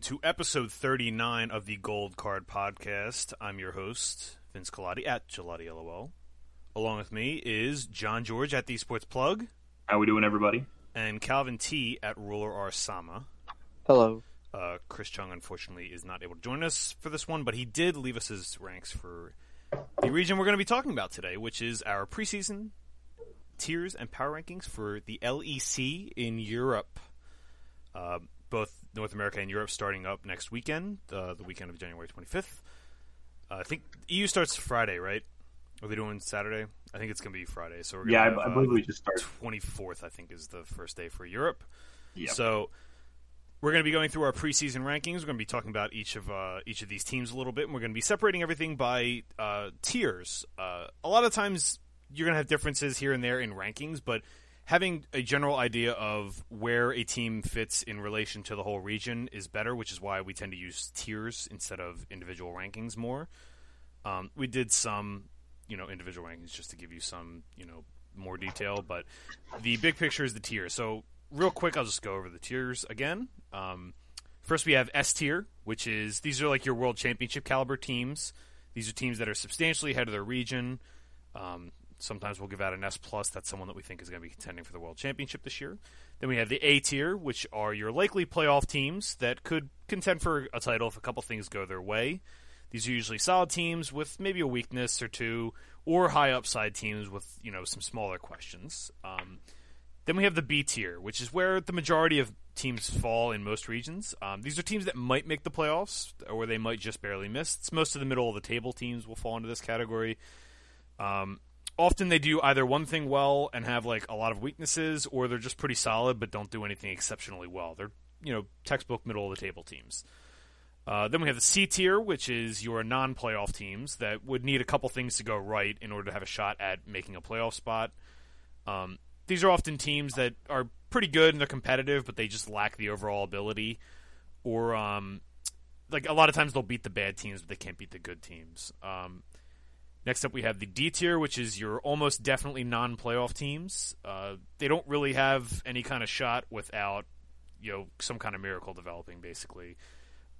everybody. Welcome to episode 39 of the Gold Card Podcast. I'm your host, Vince Colati at Gelati LOL. Along with me is John George at the Sports Plug How we doing, everybody? and Calvin T at Ruler R Sama. Hello. Uh, Chris Chung, unfortunately, is not able to join us for this one, but he did leave us his ranks for the region we're going to be talking about today, which is our preseason tiers and power rankings for the LEC in Europe. Uh, both North America and Europe starting up next weekend, uh, the weekend of January 25th. Uh, I think EU starts Friday, right? Are they doing Saturday? I think it's going to be Friday. So we're gonna Yeah, I, have, I uh, believe we just started. 24th, I think, is the first day for Europe. Yep. So we're going to be going through our preseason rankings. We're going to be talking about each of uh, each of these teams a little bit, and we're going to be separating everything by uh, tiers. Uh, a lot of times, you're going to have differences here and there in rankings, but having a general idea of where a team fits in relation to the whole region is better, which is why we tend to use tiers instead of individual rankings more. Um, we did some, you know, individual rankings just to give you some, you know, more detail, but the big picture is the tier. So, real quick, I'll just go over the tiers again. Um, first, we have S tier, which is these are like your world championship caliber teams. These are teams that are substantially ahead of their region. Um, sometimes we'll give out an S plus. That's someone that we think is going to be contending for the world championship this year. Then we have the A tier, which are your likely playoff teams that could contend for a title if a couple things go their way. These are usually solid teams with maybe a weakness or two, or high upside teams with you know some smaller questions. Um, then we have the B tier, which is where the majority of teams fall in most regions. Um, these are teams that might make the playoffs, or they might just barely miss. It's most of the middle of the table teams will fall into this category. Um, often they do either one thing well and have like a lot of weaknesses, or they're just pretty solid but don't do anything exceptionally well. They're you know textbook middle of the table teams. Uh, then we have the C tier, which is your non-playoff teams that would need a couple things to go right in order to have a shot at making a playoff spot. Um, these are often teams that are pretty good and they're competitive, but they just lack the overall ability. Or um, like a lot of times they'll beat the bad teams, but they can't beat the good teams. Um, next up, we have the D tier, which is your almost definitely non-playoff teams. Uh, they don't really have any kind of shot without you know some kind of miracle developing, basically.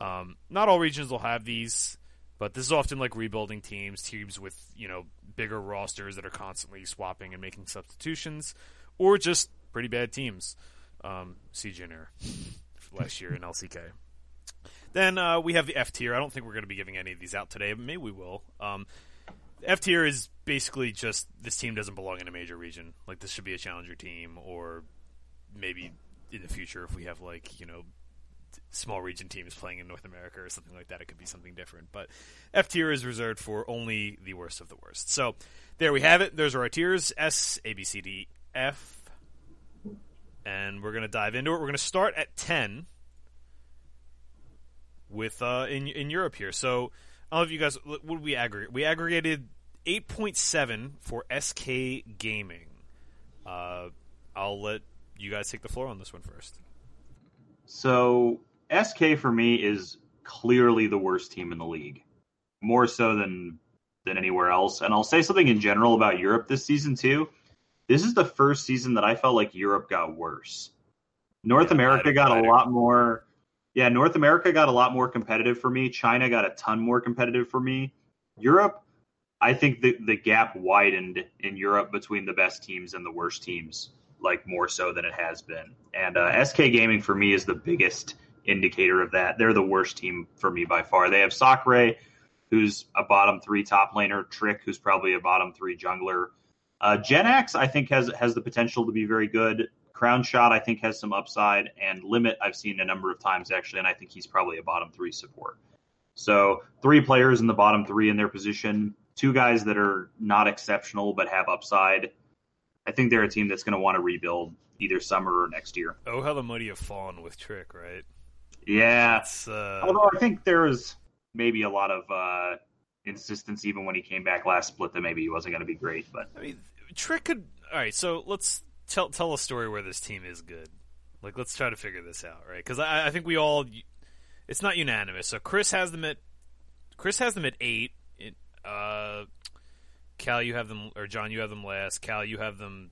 Um, not all regions will have these, but this is often like rebuilding teams, teams with you know bigger rosters that are constantly swapping and making substitutions, or just pretty bad teams. Um, Jin Air last year in LCK. Then uh, we have the F tier. I don't think we're going to be giving any of these out today, but maybe we will. Um, F tier is basically just this team doesn't belong in a major region. Like this should be a challenger team, or maybe in the future if we have like you know small region teams playing in North America or something like that, it could be something different. But F tier is reserved for only the worst of the worst. So there we have it. Those are our tiers: S, A, B, C, D, F, and we're gonna dive into it. We're gonna start at ten with uh in in Europe here. So I don't know if you guys what did we aggregate? We aggregated eight point seven for SK Gaming. Uh, I'll let you guys take the floor on this one first. So SK for me is clearly the worst team in the league, more so than than anywhere else. And I'll say something in general about Europe this season too. This is the first season that I felt like Europe got worse. North Yeah, America got a lot more. Yeah, North America got a lot more competitive for me. China got a ton more competitive for me. Europe, I think the the gap widened in Europe between the best teams and the worst teams, like more so than it has been. And uh, SK Gaming for me is the biggest indicator of that. They're the worst team for me by far. They have Sakura, who's a bottom three top laner, Trick, who's probably a bottom three jungler. Uh, Jenax, I think has has the potential to be very good. Crownshot, I think, has some upside, and Limit, I've seen a number of times actually, and I think he's probably a bottom three support. So three players in the bottom three in their position, two guys that are not exceptional but have upside. I think they're a team that's going to want to rebuild either summer or next year. Oh, how the mighty have fallen with Trick, right? Yeah, uh, although I think there was maybe a lot of uh, insistence even when he came back last split that maybe he wasn't going to be great, but I mean, Trick could. All right, so let's tell tell a story where this team is good. Like, let's try to figure this out, right? Because I, I think we all. It's not unanimous. So Chris has them at. Chris has them at eight. It, uh, Cal, you have them, or John, you have them last. Cal, you have them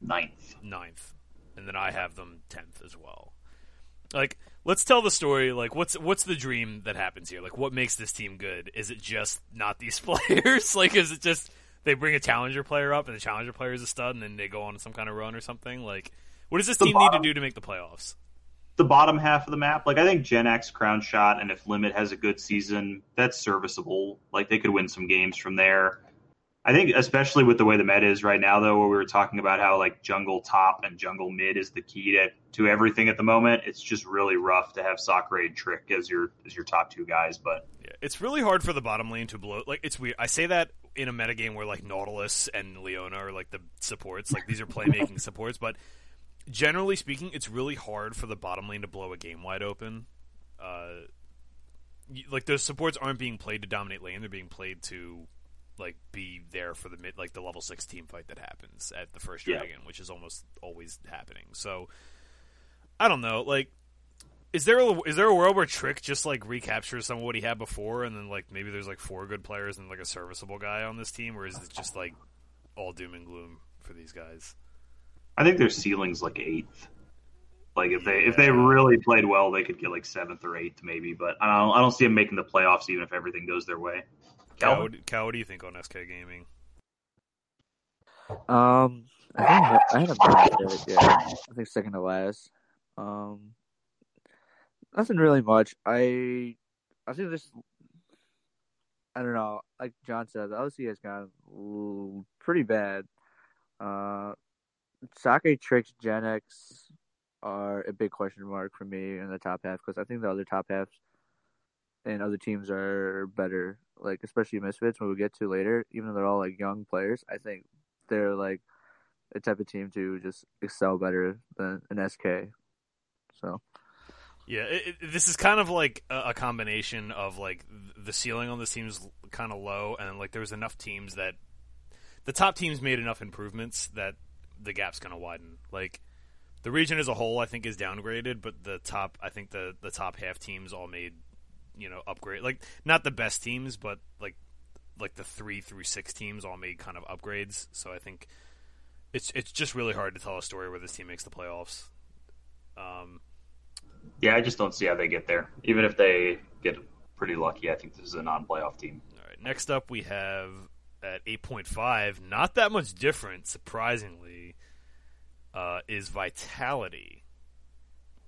ninth. ninth, and then I have them tenth as well. Like, let's tell the story. Like, what's what's the dream that happens here? Like, what makes this team good? Is it just not these players? like, is it just they bring a challenger player up and the challenger player is a stud, and then they go on some kind of run or something? Like, what does this The team bottom- need to do to make the playoffs? the bottom half of the map, like I think Jenax crown shot, and if Limit has a good season, that's serviceable. Like they could win some games from there. I think, especially with the way the meta is right now, though, where we were talking about how like jungle top and jungle mid is the key to to everything at the moment. It's just really rough to have Sakurai and Trick as your as your top two guys. But Yeah, it's really hard for the bottom lane to blow. Like it's weird. I say that in a metagame where like Nautilus and Leona are like the supports. Like these are playmaking supports, but generally speaking, it's really hard for the bottom lane to blow a game wide open. Uh, y- like those supports aren't being played to dominate lane; they're being played to like be there for the mid, like the level six team fight that happens at the first Yeah. dragon, which is almost always happening. So I don't know, like. Is there a, is there a world where Trick just like recaptures some of what he had before, and then like maybe there's like four good players and like a serviceable guy on this team, or is it just like all doom and gloom for these guys? I think their ceiling's like eighth. Like if they if they really played well, they could get like seventh or eighth maybe. But I don't I don't see them making the playoffs even if everything goes their way. Cal, Calvin? what, Cal, what do you think on SK Gaming? Um, I think I had a bad yeah. I think second to last. Um, nothing really much. I I think this. I don't know. Like John said, the OC has gone pretty bad. Uh, Sake Tricks Jenax are a big question mark for me in the top half because I think the other top halves and other teams are better. Like especially Misfits when we get to later, even though they're all like young players, I think they're like a type of team to just excel better than an SK. So Yeah, it, it, this is kind of like a, a combination of like the ceiling on this team's kind of low, and like there's enough teams that the top teams made enough improvements that the gap's going to widen. Like the region as a whole, I think is downgraded, but the top, I think the the top half teams all made you know upgrade. Like not the best teams, but like like the three through six teams all made kind of upgrades. So I think it's it's just really hard to tell a story where this team makes the playoffs. Um, Yeah, I just don't see how they get there. Even if they get pretty lucky, I think this is a non-playoff team. All right. Next up, we have at 8.5, not that much different, surprisingly, uh, is Vitality.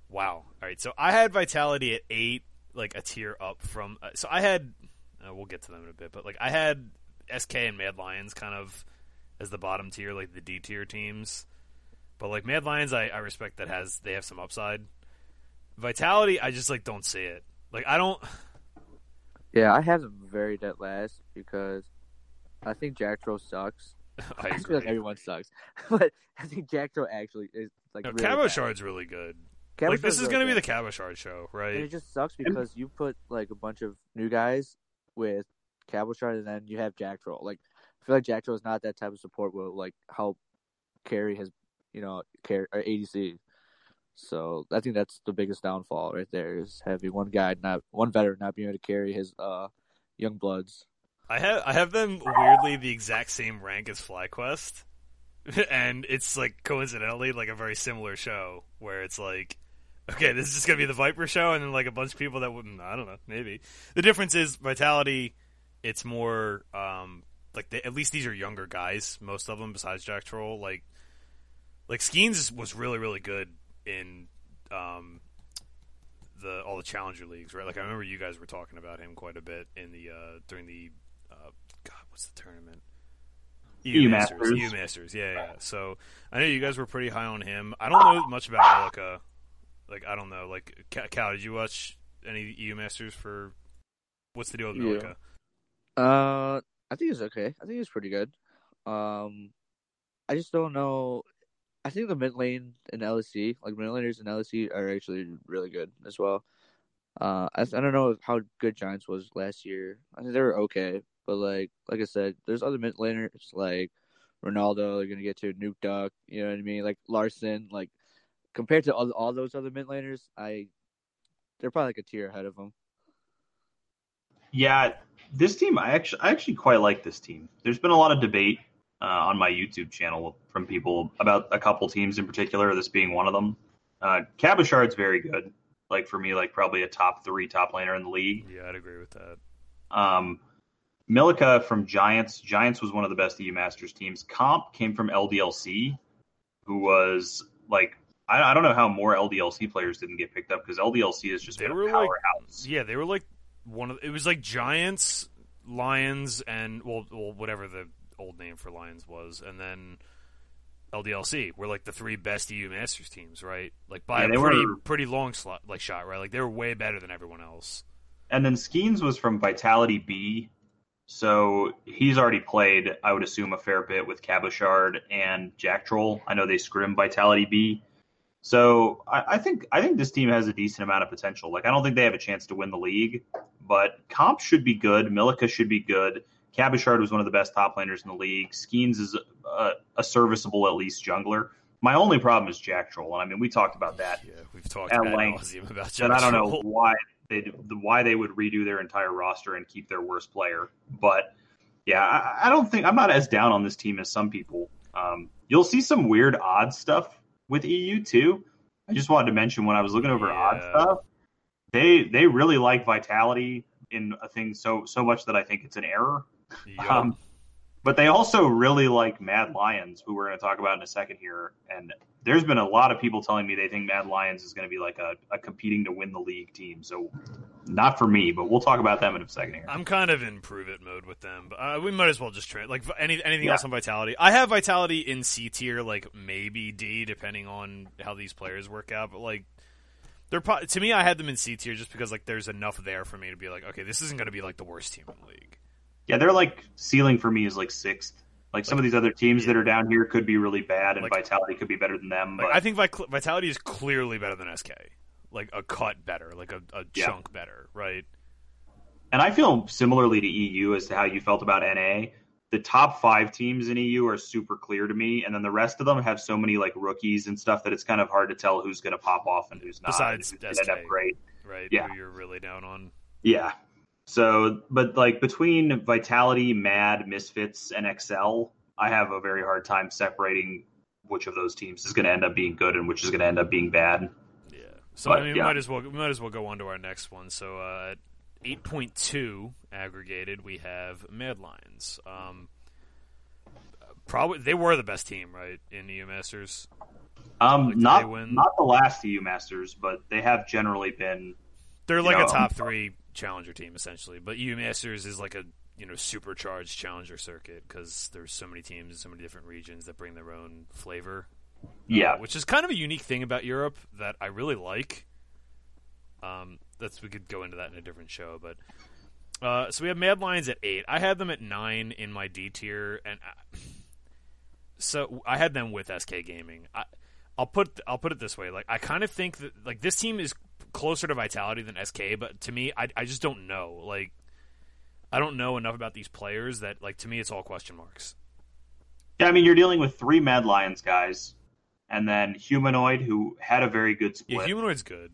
Wow. All right. So I had Vitality at 8, like a tier up from. Uh, so I had. Uh, we'll get to them in a bit, but like I had SK and Mad Lions kind of as the bottom tier, like the D tier teams. But like Mad Lions, I, I respect that has they have some upside. Vitality, I just like don't see it. Like I don't. yeah, I have them very dead last because I think Jactroll sucks. I I, feel like everyone sucks, but I think Jactroll actually is like No, really Cabo bad. Really good. Cabo like this is really going to be the Cabochard Cabo Shard show, And right? it just sucks because you put like a bunch of new guys with Cabochard, and then you have Jactroll. Like I feel like Jactroll is not that type of support will like help carry his, you know, carry or ADC. So I think that's the biggest downfall right there is having one guy not one veteran not being able to carry his uh young bloods. I have I have them weirdly the exact same rank as FlyQuest, and it's like coincidentally like a very similar show where it's like, okay, this is just gonna be the Viper show, and then like a bunch of people that wouldn't. I don't know, maybe the difference is Vitality. It's more um like they, at least these are younger guys, most of them besides Jactroll. Like like Skeanz was really really good in um the all the challenger leagues, right? Like I remember you guys were talking about him quite a bit in the uh during the uh God, what's the tournament? EU Masters. EU Masters, yeah, yeah. So I know you guys were pretty high on him. I don't know much about Elica. Like I don't know. Like Cal, did you watch any EU Masters for? What's the deal with Yeah. Milica? Uh, I think it's okay. I think it's pretty good. Um, I just don't know. I think the mid lane in LEC, like mid laners in LEC, are actually really good as well. Uh, I, I don't know how good Giants was last year. I think they were okay, but like like I said, there's other mid laners like Ronaldo. They're gonna get to Nukeduck. You know what I mean? Like Larssen. Like compared to all, all those other mid laners, I they're probably like a tier ahead of them. Yeah, this team I actually I actually quite like this team. There's been a lot of debate uh, on my YouTube channel from people about a couple teams in particular, this being one of them. Uh, Cabochard's very good. Like for me, like probably a top three top laner in the league. Yeah, I'd agree with that. Um, Milica from Giants. Giants was one of the best EU Masters teams. Comp came from LDLC, who was like I, I don't know how more LDLC players didn't get picked up because LDLC is just They were a like- Yeah, they were like one of. It was like Giants, Lions, and well, well, whatever the old name for Lions was, and then LDLC were like the three best EU Masters teams, right? Like by Yeah, a pretty were- pretty long slot, like shot, right? Like they were way better than everyone else. And then Skeanz was from Vitality B, so he's already played, I would assume, a fair bit with Cabochard and Jactroll. I know they scrim Vitality B. So I, I think I think this team has a decent amount of potential. Like I don't think they have a chance to win the league, but Comp should be good. Milica should be good. Cabochard was one of the best top laners in the league. Skeanz is a, a serviceable at least jungler. My only problem is Jactroll, and I mean we talked about that Yeah, we've talked At length. about but I don't know why they why they would redo their entire roster and keep their worst player. But yeah, I, I don't think I'm not as down on this team as some people. Um, you'll see some weird odd stuff with EU too. I just wanted to mention when I was looking over odd stuff, they they really like vitality in a thing so so much that I think it's an error. Yup. Um, but they also really like Mad Lions, who we're going to talk about in a second here. And there's been a lot of people telling me they think Mad Lions is going to be like a, a competing to win the league team. So not for me, but we'll talk about them in a second here. I'm kind of in prove it mode with them, but uh, we might as well just trade like any anything Yeah. else on Vitality. I have Vitality in C tier, like maybe D, depending on how these players work out. But like, they're pro- to me, I had them in C tier just because like there's enough there for me to be like, okay, this isn't going to be like the worst team in the league. Yeah, they're like ceiling for me is like sixth. Like some of these other teams that are down here could be really bad, and Like- Vitality could be better than them. Like, I think Vitality is clearly better than SK, like a cut better, like a, a Yeah. chunk better, right? and I feel similarly to EU as to how you felt about NA. The top five teams in EU are super clear to me, and then the rest of them have so many like rookies and stuff that it's kind of hard to tell who's going to pop off and who's not. Besides who's SK. up great. Right? Yeah. Who you're really down on. Yeah. So, but like between Vitality, Mad, Misfits, and XL, I have a very hard time separating which of those teams is going to end up being good and which is going to end up being bad. Yeah. So But, I mean, yeah. we might as well we might as well go on to our next one. So uh, eight point two aggregated, we have Mad Lions. Um, probably they were the best team, right, in the EU Masters. Um, Like, not not the last EU Masters, but they have generally been. They're like know, a top three challenger team essentially, but EU Masters is like a you know supercharged challenger circuit because there's so many teams in so many different regions that bring their own flavor. Yeah, which is kind of a unique thing about Europe that I really like. Um, that's we could go into that in a different show, but uh, so we have Mad Lions at eight. I had them at nine in my D tier, and I, so I had them with SK Gaming. I, I'll put I'll put it this way: like I kind of think that like this team is closer to Vitality than SK, but to me, I I just don't know. Like I don't know enough about these players that like to me it's all question marks. yeah. I mean, you're dealing with three Mad Lions guys, and then Humanoid, who had a very good Yeah, split. Humanoid's good.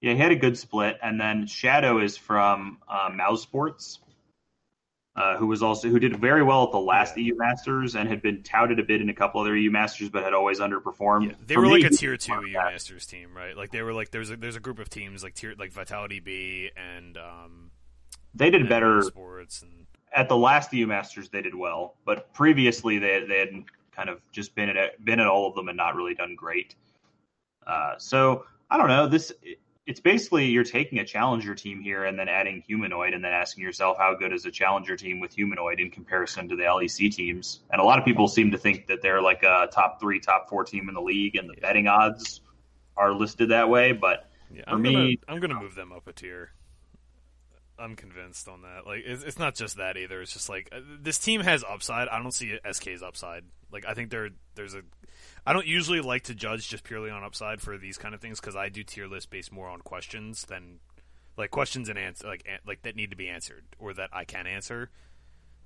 Yeah, he had a good split, and then Shadow is from uh, mousesports, uh, who was also who did very well at the last Yeah. EU Masters and had been touted a bit in a couple other EU Masters, but had always underperformed. Yeah, they For were me, like a tier two EU that. Masters team, right? Like they were like there's a there's a group of teams like tier like Vitality B and um They did and better sports and at the last EU Masters. They did well, but previously they they had kind of just been at been at all of them and not really done great. Uh, so I don't know this. It's basically you're taking a challenger team here and then adding humanoid and then asking yourself how good is a challenger team with humanoid in comparison to the LEC teams. And a lot of people seem to think that they're like a top three, top four team in the league, and the betting odds are listed that way. But yeah, For I'm me- gonna I'm gonna move them up a tier. I'm convinced on that. Like it's, it's not just that either. It's just like uh, this team has upside. I don't see SK's upside. Like I think there there's a I don't usually like to judge just purely on upside for these kind of things because I do tier list based more on questions than like questions and answer like an- like that need to be answered or that I can answer.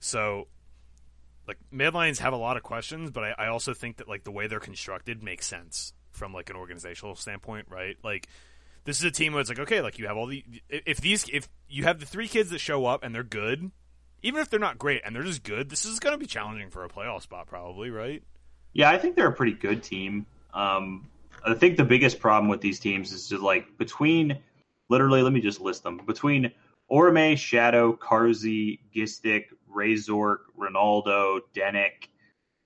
So like Mad Lions have a lot of questions, but I, I also think that like the way they're constructed makes sense from like an organizational standpoint, right? Like this is a team where it's like okay, like you have all the if these if you have the three kids that show up and they're good, even if they're not great and they're just good, this is going to be challenging for a playoff spot probably, right? Yeah, I think they're a pretty good team. Um, I think the biggest problem with these teams is just like between literally, let me just list them between Orome, Shadow, Carzzy, Gistic, Razork, Ronaldo, Denyk,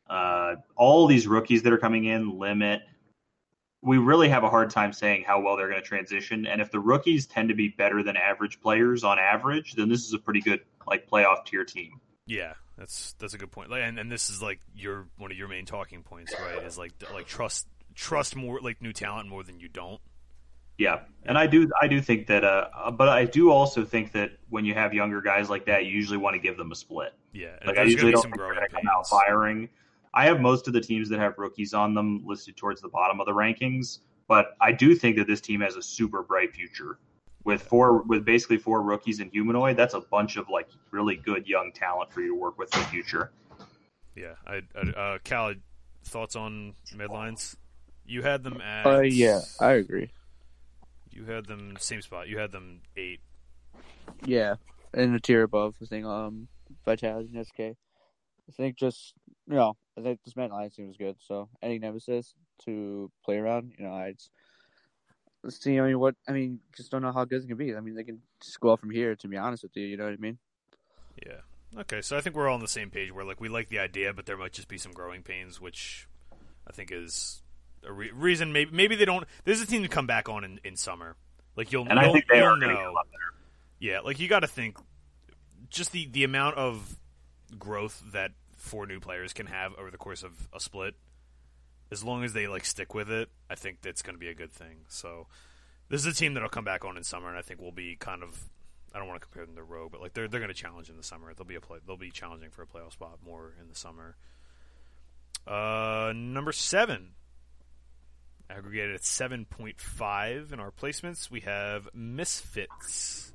uh, all these rookies that are coming in, Limit. We really have a hard time saying how well they're going to transition. And if the rookies tend to be better than average players on average, then this is a pretty good like playoff tier team. Yeah, that's that's a good point. Like, and and this is like your one of your main talking points, right? Is like like trust trust more like new talent more than you don't. Yeah, and I do I do think that, uh, but I do also think that when you have younger guys like that, you usually want to give them a split. Yeah, Like I usually don't think they're going to come out firing. I have most of the teams that have rookies on them listed towards the bottom of the rankings, but I do think that this team has a super bright future with four with basically four rookies and humanoid. That's a bunch of like really good young talent for you to work with in the future. Yeah, I, I uh, Cal, thoughts on Mad Lions? You had them at. Uh, yeah, I agree. You had them same spot. You had them eight. Yeah, in the tier above, I think um Vitality and SK. I think just you know, I think this Mad Lions team was good. So any nemesis to play around, you know, I just let's see. I mean, what I mean, just don't know how good it can be. I mean, they can just go up from here. To be honest with you, you know what I mean? Yeah. Okay, so I think we're all on the same page. Where like we like the idea, but there might just be some growing pains, which I think is a re- reason. Maybe maybe they don't. There's a team to come back on in, in summer. Like you'll, And I you'll, think they you'll are know. come up there. Yeah, like you got to think just the the amount of growth that four new players can have over the course of a split. As long as they like stick with it, I think that's going to be a good thing. So this is a team that'll come back on in summer, and I think we'll be kind of. I don't want to compare them to Rogue, but like they're they're going to challenge in the summer. They'll be a play. They'll be challenging for a playoff spot more in the summer. Uh, number seven, aggregated at seven point five in our placements. We have Misfits.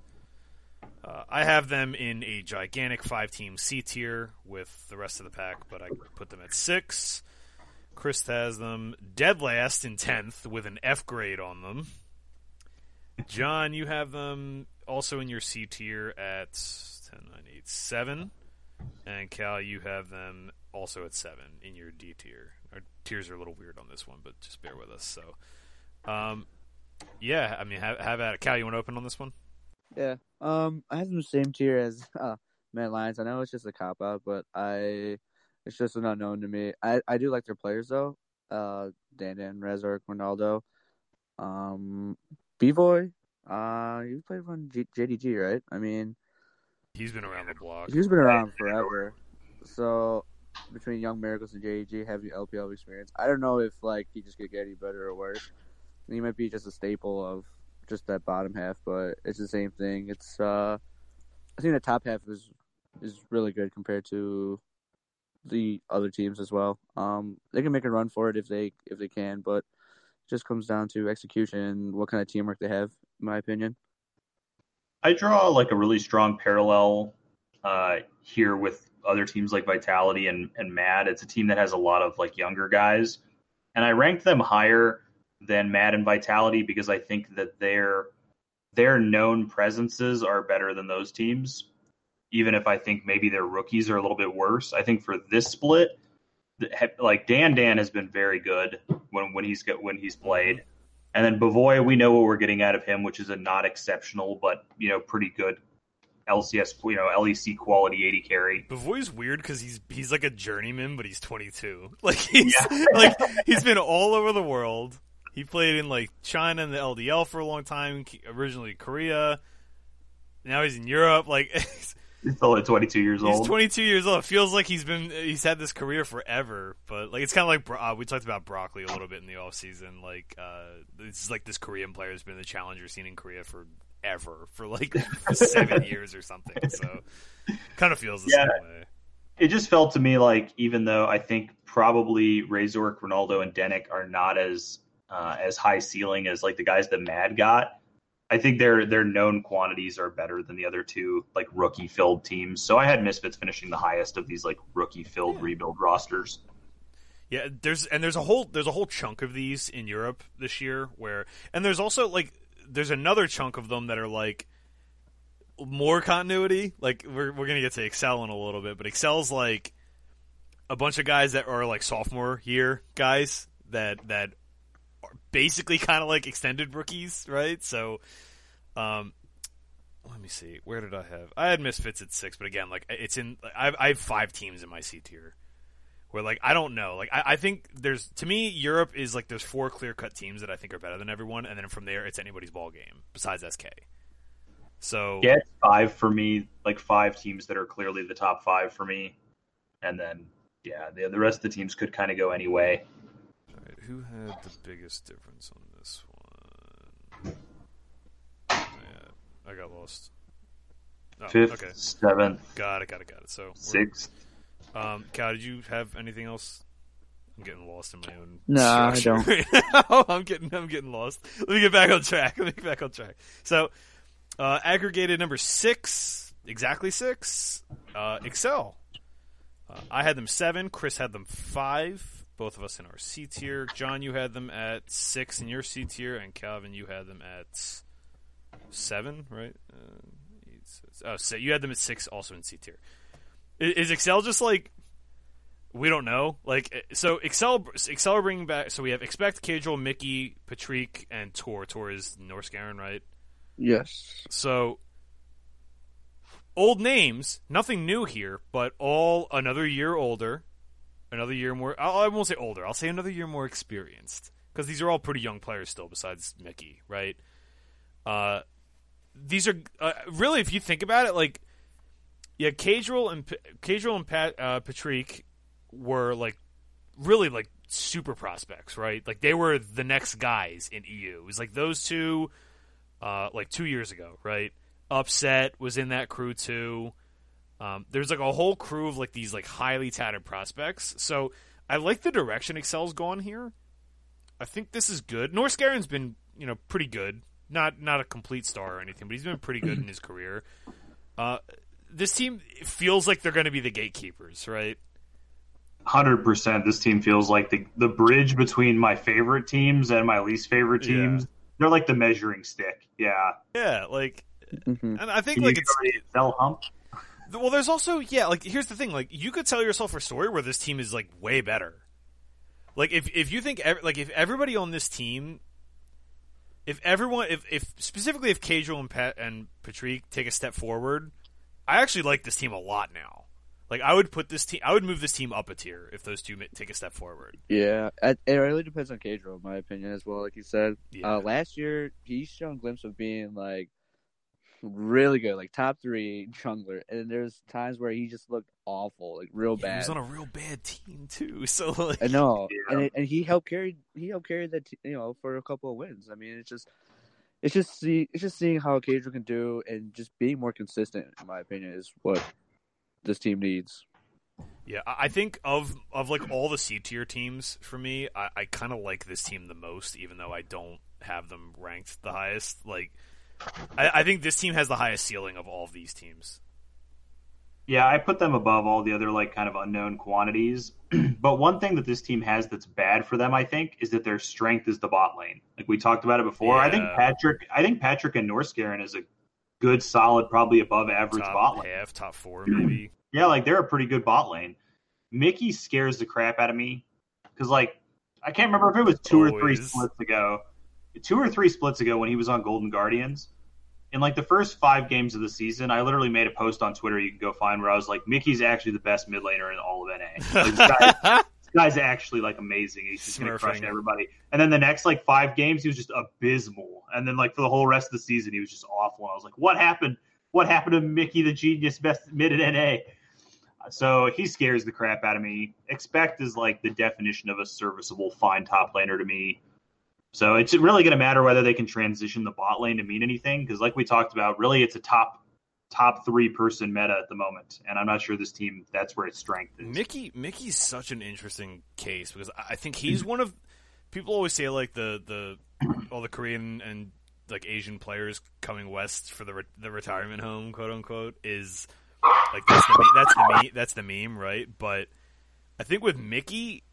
Uh, I have them in a gigantic five team C tier with the rest of the pack, but I put them at six. Chris has them dead last in 10th with an F grade on them. John, you have them also in your C tier at 10, 9, 8, 7. And Cal, you have them also at 7 in your D tier. Our tiers are a little weird on this one, but just bear with us. So, um, yeah, I mean, have, have at it. Cal, you want to open on this one? Yeah. Um, I have the same tier as uh, Lions. I know it's just a cop out, but I it's just an unknown to me. I I do like their players though. Uh, Dan Dan, Razork, Ronaldo, um, Bvoy. Uh, you played G- JDG, right? I mean, He's been around the block. he's been around forever. So between Young Miracles and JDG, heavy LPL experience. I don't know if like he just could get any better or worse. He might be just a staple of just that bottom half, but it's the same thing. It's uh, I think the top half is is really good compared to the other teams as well. Um, they can make a run for it if they if they can, but it just comes down to execution, what kind of teamwork they have, in my opinion. I draw like a really strong parallel uh, here with other teams like Vitality and, and Mad. It's a team that has a lot of like younger guys, and I ranked them higher than Mad and Vitality because I think that their their known presences are better than those teams. Even if I think maybe their rookies are a little bit worse, I think for this split, like Dan Dan has been very good when when he's got when he's played. And then Bavoy, we know what we're getting out of him, which is a not exceptional, but you know, pretty good LCS, you know, LEC quality AD carry. Bavoy's weird because he's he's like a journeyman, but he's 22. Like he's like he's been all over the world. He played in like China and the LDL for a long time. Originally Korea. Now he's in Europe. Like He's only 22 years old. he's 22 years old. It feels like he's been he's had this career forever. But like it's kind of like uh, we talked about broccoli a little bit in the off season. Like uh, it's like this Korean player has been in the challenger scene in Korea for ever for like seven years or something. So kind of feels the Yeah. same way. it just felt to me like even though I think probably Razork, Ronaldo, and Denyk are not as uh, as high ceiling as like the guys that Mad got, I think their their known quantities are better than the other two like rookie filled teams. So I had Misfits finishing the highest of these like rookie filled rebuild rosters. Yeah, there's and there's a whole there's a whole chunk of these in Europe this year where and there's also like there's another chunk of them that are like more continuity. Like we're we're gonna get to Excel in a little bit, but Excel's like a bunch of guys that are like sophomore year guys that that basically kind of like extended rookies, right? So, um, let me see. Where did I have? I had Misfits at six, but again, like it's in. I I have five teams in my C tier. Where like I don't know, like I, I think there's to me Europe is like there's four clear cut teams that I think are better than everyone, and then from there it's anybody's ball game besides SK. So Yeah, five for me. Like five teams that are clearly the top five for me, and then yeah, the the rest of the teams could kind of go any way. Who had the biggest difference on this one? Yeah, I got lost. Oh, Fifth, okay, seventh, got it, got it, got it. So, sixth. um, Cal, did you have anything else? I'm getting lost in my own. No, I structure right now. I'm getting, I'm getting lost. Let me get back on track. Let me get back on track. So, uh, aggregated number six, exactly six. Uh, Excel. Uh, I had them seven. Chris had them five. Both of us in our C tier. John, you had them at six in your C tier, and Calvin, you had them at seven, right? Uh, eight, six- oh, so you had them at six, also in C tier. I- Is Excel just like we don't know? Like, uh, so Excel, Excel bringing back. So we have expect, Caedrel, Mickey, Patrik, and Tore. Tore is Norskeren, right? Yes. So old names, nothing new here, but all another year older, another year more. I won't say older. I'll say another year more experienced because these are all pretty young players still, besides Mickey, right? Uh, these are uh, really, if you think about it, like yeah, Caedrel and P- and Pat uh, Patrik were like really like super prospects, right? Like they were the next guys in EU. It was like those two uh, like two years ago, right? Upset was in that crew too. Um, there's like a whole crew of like these like highly touted prospects. So I like the direction Excel's gone here. I think this is good. Norskeren's been you know pretty good. Not not a complete star or anything, but he's been pretty good in his career. Uh, this team feels like they're going to be the gatekeepers, right? Hundred percent. This team feels like the the bridge between my favorite teams and my least favorite Yeah. teams. They're like the measuring stick. Yeah. Yeah, like, hmm and I think Can like you it's already tell hump? Well, there's also yeah, like here's the thing, like you could tell yourself a story where this team is like way better. Like if if you think ev- like if everybody on this team, if everyone if if specifically if Caedrel and Pat and Patrik take a step forward, I actually like this team a lot now. Like I would put this team, I would move this team up a tier if those two take a step forward. Yeah, it, it really depends on Caedrel, in my opinion, as well. Like you said, Yeah, uh, last year he's shown glimpse of being like really good, like top three jungler, and there's times where he just looked awful, like real Yeah, he was on a real bad team too. So like, I know, Yeah. and it, and he helped carry he helped carry that you know for a couple of wins. I mean, it's just it's just see it's just seeing how Caedrel can do and just being more consistent. In my opinion, is what this team needs. Yeah, I I think of of like all the C tier teams for me, I, I kind of like this team the most, even though I don't have them ranked the highest. Like, I, I think this team has the highest ceiling of all of these teams. Yeah, I put them above all the other like kind of unknown quantities. but one thing that this team has that's bad for them, I think, is that their strength is the bot lane. Like we talked about it before. I think Patrik I think Patrik and Norskeren is a good, solid, probably above average bot lane. half, top four, maybe. Yeah, like they're a pretty good bot lane. Mickey scares the crap out of me because, like, I can't remember if it was two or three splits ago, two or three splits ago when he was on Golden Guardians. In like the first five games of the season, I literally made a post on Twitter you can go find where I was like, Mickey's actually the best mid laner in all of NA. Like, this, guy, this guy's actually like amazing. He's just gonna crush everybody. And then the next like five games, he was just abysmal. And then like for the whole rest of the season, he was just awful. And I was like, what happened? What happened to Mickey, the genius, best mid in NA? So he scares the crap out of me. Expect is like the definition of a serviceable, fine top laner to me. So it's really going to matter whether they can transition the bot lane to mean anything. Because like we talked about, really it's a top top three person meta at the moment, and I'm not sure this team that's where its strength is. Mickey Mickey's such an interesting case because I think he's mm-hmm. one of people always say like the the all the Korean and like Asian players coming west for the re- the retirement home, quote unquote, is like that's the that's the that's the meme, right? But I think with Mickey,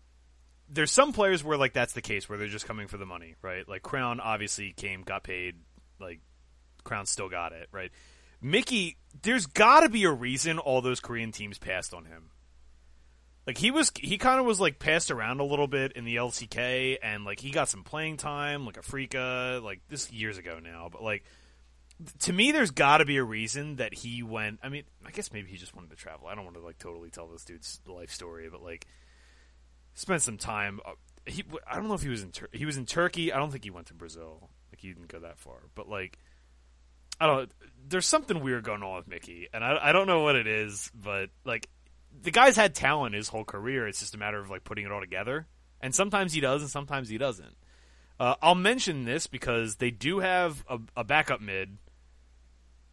there's some players where like that's the case where they're just coming for the money, right? Like Crown obviously came, got paid, like Crown still got it, right? Mickey, there's got to be a reason all those Korean teams passed on him. like he was he kind of was like passed around a little bit in the LCK and like he got some playing time like Afreeca like this years ago now but like to me there's got to be a reason that he went I mean I guess maybe he just wanted to travel I don't want to like totally tell this dude's life story but like spent some time uh, he I don't know if he was in Tur- he was in Turkey I don't think he went to Brazil like he didn't go that far but like I don't there's something weird going on with Mickey and I I don't know what it is but like the guy's had talent his whole career. It's just a matter of like putting it all together. And sometimes he does, and sometimes he doesn't. Uh, I'll mention this because they do have a, a, backup mid.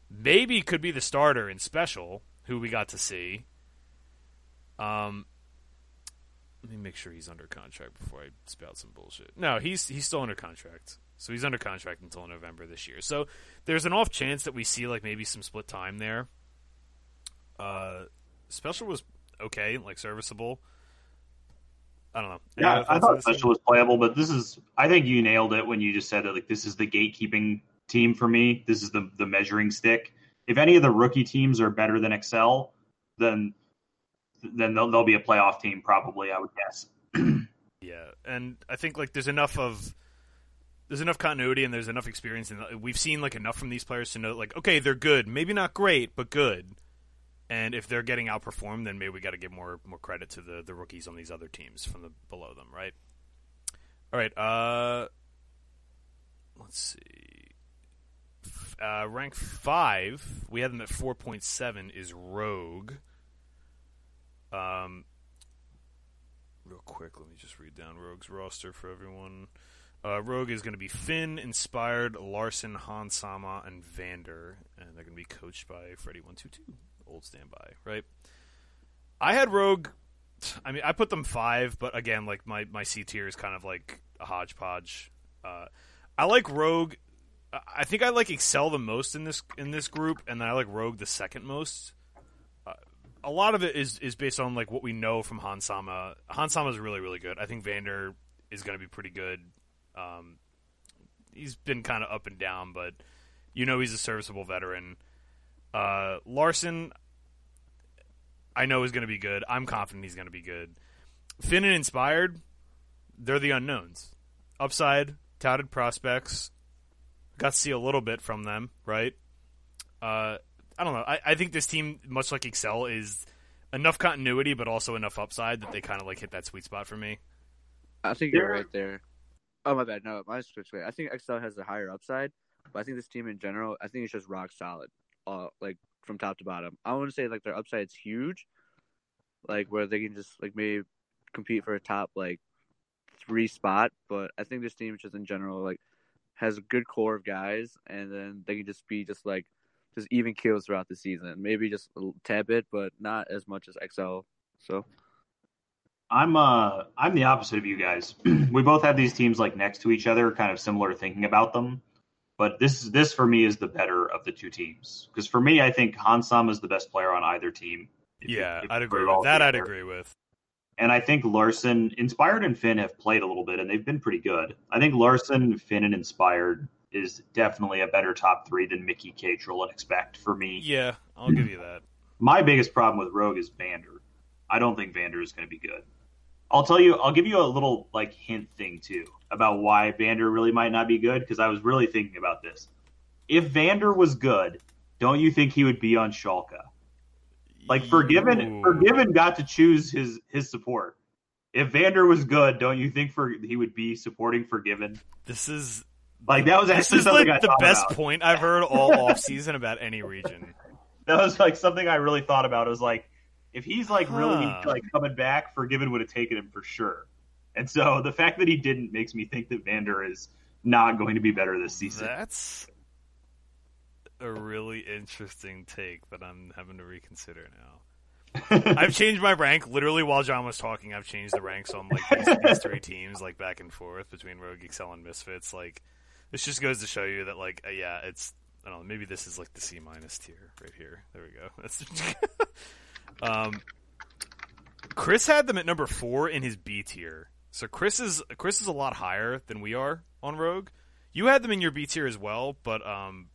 Maybe could be the starter in special, who we got to see. Um, let me make sure he's under contract before I spout some bullshit. No, he's he's still under contract. So he's under contract until November this year. So there's an off chance that we see like maybe some split time there. Uh, special was okay, like serviceable. I don't know. Yeah, I thought special was playable, but this is I think you nailed it when you just said that like this is the gatekeeping team for me. This is the the measuring stick. If any of the rookie teams are better than Excel, then then they'll, they'll be a playoff team probably, I would guess. yeah, and I think like there's enough of there's enough continuity and there's enough experience and we've seen like enough from these players to know like okay, they're good. Maybe not great, but good. And if they're getting outperformed, then maybe we got to give more more credit to the the rookies on these other teams from the below them, right? All right. Uh, let's see. Uh, rank five, we have them at four point seven. Is Rogue. Um, real quick, let me just read down Rogue's roster for everyone. Uh, Rogue is going to be Finn, Inspired, Larssen, Hans Sama, and Vander, and they're going to be coached by Freddy One Two Two old standby, right? I had Rogue. I mean, I put them five, but again, like my my C tier is kind of like a hodgepodge. Uh, I like Rogue. I think I like Excel the most in this in this group, and then I like Rogue the second most. A lot of it is is based on like what we know from Hans Sama. Hansama is really really good. I think Vander is going to be pretty good. Um, he's been kind of up and down, but you know he's a serviceable veteran. Uh, Larssen, I know is going to be good. I'm confident he's going to be good. Finn and Inspired, they're the unknowns. Upside, touted prospects. Got to see a little bit from them, right? Uh, I don't know. I, I think this team, much like Excel, is enough continuity, but also enough upside that they kind of like hit that sweet spot for me. I think you're right there. Oh my bad. No, my switch. I think Excel has a higher upside, but I think this team in general, I think it's just rock solid uh, like from top to bottom. I want to say like their upside is huge, like where they can just like maybe compete for a top like three spot. But I think this team just in general like has a good core of guys, and then they can just be just like just even kills throughout the season. Maybe just a tad bit, but not as much as XL. So. I'm uh I'm the opposite of you guys. we both have these teams like next to each other, kind of similar thinking about them. But this is this for me is the better of the two teams because for me, I think Hans Sama is the best player on either team. Yeah, I'd agree with that. Together. I'd agree with. And I think Larssen, Inspired, and Finn have played a little bit, and they've been pretty good. I think Larssen, Finn, and Inspired is definitely a better top three than Mickey, Caedrel, and Expect for me. Yeah, I'll give you that. My biggest problem with Rogue is Vander. I don't think Vander is going to be good. I'll tell you, I'll give you a little like hint thing too about why Vander really might not be good because I was really thinking about this. If Vander was good, don't you think he would be on Schalke? Like Forgiven, Ooh. Forgiven got to choose his his support. If Vander was good, don't you think for he would be supporting Forgiven? This is like that was this is like the best about. point I've heard all off season about any region. That was like something I really thought about. It was like if he's like huh. really like coming back, Forgiven would have taken him for sure. And so the fact that he didn't makes me think that Vander is not going to be better this season. That's a really interesting take that I'm having to reconsider now. I've changed my rank literally while John was talking. I've changed the ranks on like these, these three teams, like back and forth between Rogue, Excel, and Misfits. Like this just goes to show you that, like, uh, yeah, it's I don't know. Maybe this is like the C minus tier right here. There we go. That's um, Chris had them at number four in his B tier. So Chris is Chris is a lot higher than we are on Rogue. You had them in your B tier as well, but um,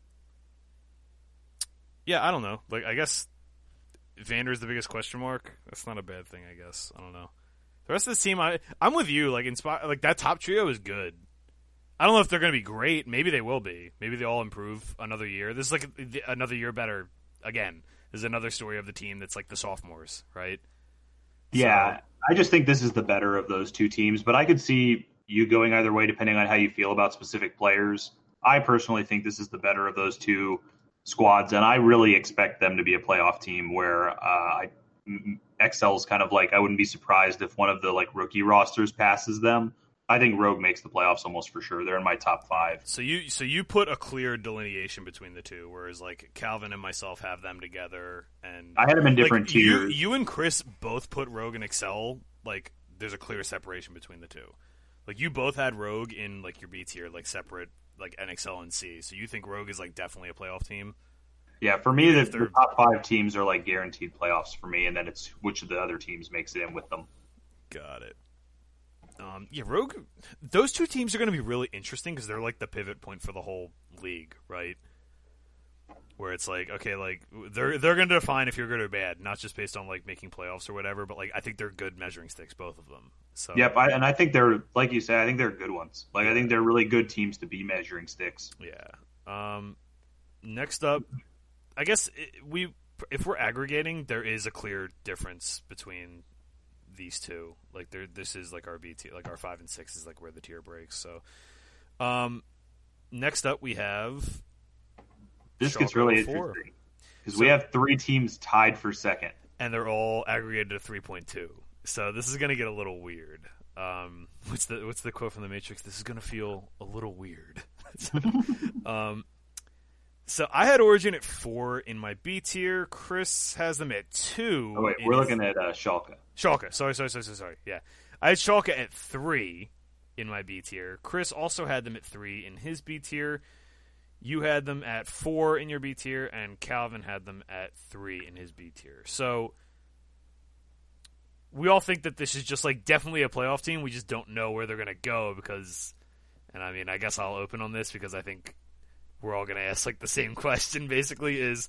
yeah, I don't know. Like I guess Vander's the biggest question mark. That's not a bad thing, I guess. I don't know. The rest of the team, I I'm with you. Like inspire, like that top trio is good. I don't know if they're going to be great. Maybe they will be. Maybe they all improve another year. This is like another year better. Again, this is another story of the team that's like the sophomores, right? Yeah, so, I just think this is the better of those two teams. But I could see you going either way depending on how you feel about specific players. I personally think this is the better of those two squads, and I really expect them to be a playoff team where uh, Excel's kind of like I wouldn't be surprised if one of the like rookie rosters passes them. I think Rogue makes the playoffs almost for sure. They're in my top five. So you so you put a clear delineation between the two, whereas like Calvin and myself have them together, and I had them in different like, tiers. You, you and Chris both put Rogue and Excel like there's a clear separation between the two. Like you both had Rogue in like your B tier, like separate like NXL and C. So you think Rogue is like definitely a playoff team? Yeah, for me, the, the, top five teams are like guaranteed playoffs for me, and then it's which of the other teams makes it in with them. Got it. Um, yeah, Rogue. Those two teams are going to be really interesting because they're like the pivot point for the whole league, right? Where it's like, okay, like they're they're going to define if you're good or bad, not just based on like making playoffs or whatever, but like I think they're good measuring sticks, both of them. So yep, I, and I think they're like you said, I think they're good ones. Like I think they're really good teams to be measuring sticks. Yeah. Um, next up, I guess it, we if we're aggregating, there is a clear difference between these two. Like there, this is like our B tier, like our five and six is like where the tier breaks. So, um, next up we have this gets really interesting because so, we have three teams tied for second, and they're all aggregated to three point two. So this is going to get a little weird. Um, what's the what's the quote from the Matrix? This is going to feel a little weird. um, so I had Origin at four in my B tier. Chris has them at two. Oh wait, we're looking at uh, Schalke. Schalke. Sorry, sorry, sorry, sorry, sorry. Yeah, I had Schalke at three in my B tier. Chris also had them at three in his B tier. You had them at four in your B tier, and Calvin had them at three in his B tier. So we all think that this is just like definitely a playoff team. We just don't know where they're going to go because, and I mean, I guess I'll open on this because I think we're all going to ask like the same question. Basically, is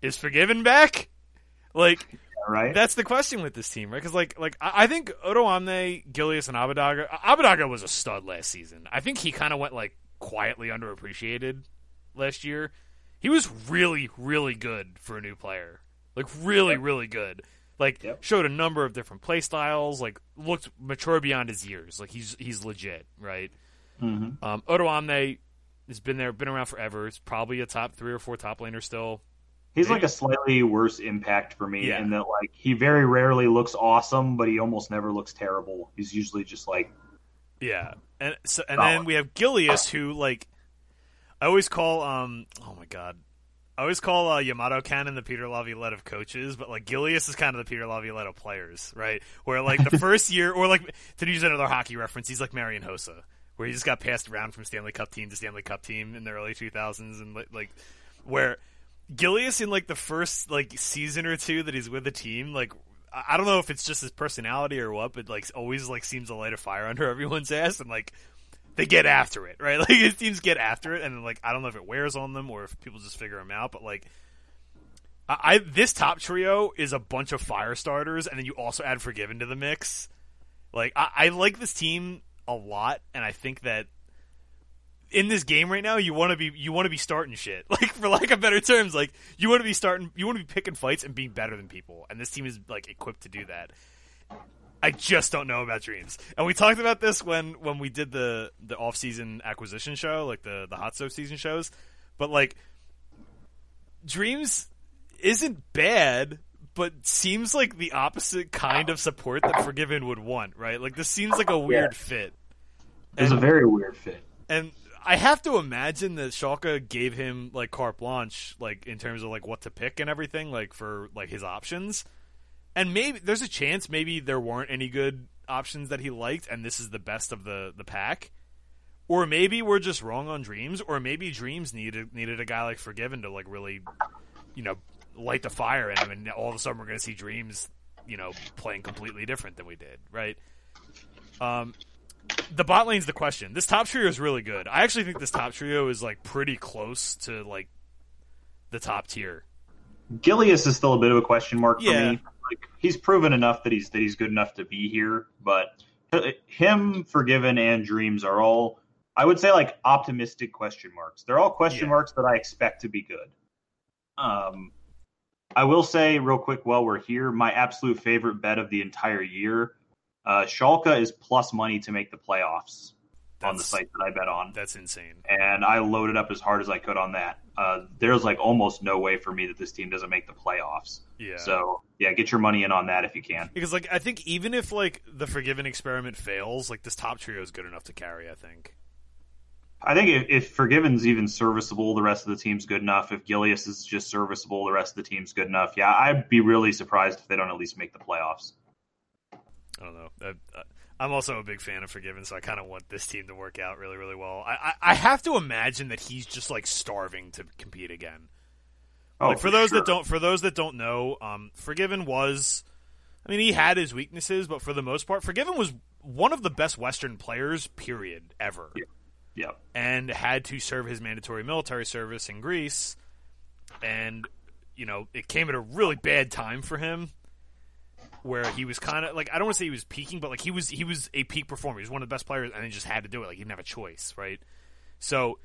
is Forgiven back? Like, right? That's the question with this team, right? Because like, like I think Odoamne, Gilius, and Abbedagge. Abbedagge was a stud last season. I think he kind of went like quietly underappreciated last year. He was really, really good for a new player. Like really, really good. Like yep. showed a number of different play styles. Like looked mature beyond his years. Like he's he's legit, right? Mm-hmm. Um, Odoamne has been there, been around forever. It's probably a top three or four top laner still. He's Maybe. like a slightly worse impact for me yeah. in that like he very rarely looks awesome, but he almost never looks terrible. He's usually just like yeah. And so and solid. then we have Gilius who like I always call um oh my god I always call uh, Yamato Cannon the Peter Laviolette of coaches, but like Gilius is kind of the Peter Laviolette of players, right? Where like the first year, or like to use another hockey reference, he's like Marian Hossa, where he just got passed around from Stanley Cup team to Stanley Cup team in the early 2000s, and like, where Gilius in like the first like season or two that he's with the team, like I don't know if it's just his personality or what, but like always like seems to light a fire under everyone's ass, and like they get after it, right? Like his teams get after it, and like I don't know if it wears on them or if people just figure them out, but like. I, I this top trio is a bunch of fire starters, and then you also add Forgiven to the mix. Like I, I like this team a lot, and I think that in this game right now, you want to be you want to be starting shit. Like for lack of better terms, like you want to be starting, you want to be picking fights and being better than people, and this team is like equipped to do that. I just don't know about Dreams. And we talked about this when when we did the the off season acquisition show, like the the hot stove season shows. But like Dreams isn't bad, but seems like the opposite kind of support that Forgiven would want, right? Like this seems like a weird yeah. fit. It's a very weird fit. And I have to imagine that Schalke gave him like carte blanche, like in terms of like what to pick and everything, like for like his options and maybe there's a chance maybe there weren't any good options that he liked, and this is the best of the the pack. Or maybe we're just wrong on Dreams, or maybe Dreams needed needed a guy like Forgiven to like really, you know, light the fire in him, and all of a sudden we're going to see Dreams, you know, playing completely different than we did, right? Um, the bot lane's the question. This top trio is really good. I actually think this top trio is like pretty close to like the top tier Gilius is still a bit of a question mark for Yeah. me. Like he's proven enough that he's that he's good enough to be here, but him, Forgiven, and Dreams are all I would say like optimistic question marks. They're all question Yeah. marks that I expect to be good. Um, I will say real quick while we're here, my absolute favorite bet of the entire year, uh, Schalke is plus money to make the playoffs on the site that I bet on That's insane. and I loaded up as hard as I could on that. Uh, there's like almost no way for me that this team doesn't make the playoffs. Yeah. So yeah, get your money in on that if you can. Because like I think even if like the Forgiven experiment fails, like this top trio is good enough to carry. I think. I think if, if Forgiven's even serviceable, the rest of the team's good enough. If Gilius is just serviceable, the rest of the team's good enough. Yeah, I'd be really surprised if they don't at least make the playoffs. I don't know. I, I, I'm also a big fan of Forgiven, so I kind of want this team to work out really, really well. I, I, I have to imagine that he's just like starving to compete again. Oh, like for, those sure. that don't, for those that don't know, um, Forgiven was, I mean, he had his weaknesses, but for the most part, Forgiven was one of the best Western players, period, ever. yeah, and had to serve his mandatory military service in Greece. And, you know, it came at a really bad time for him where he was kind of like I don't want to say he was peaking, but like he was he was a peak performer. He was one of the best players and he just had to do it. Like he didn't have a choice, right? So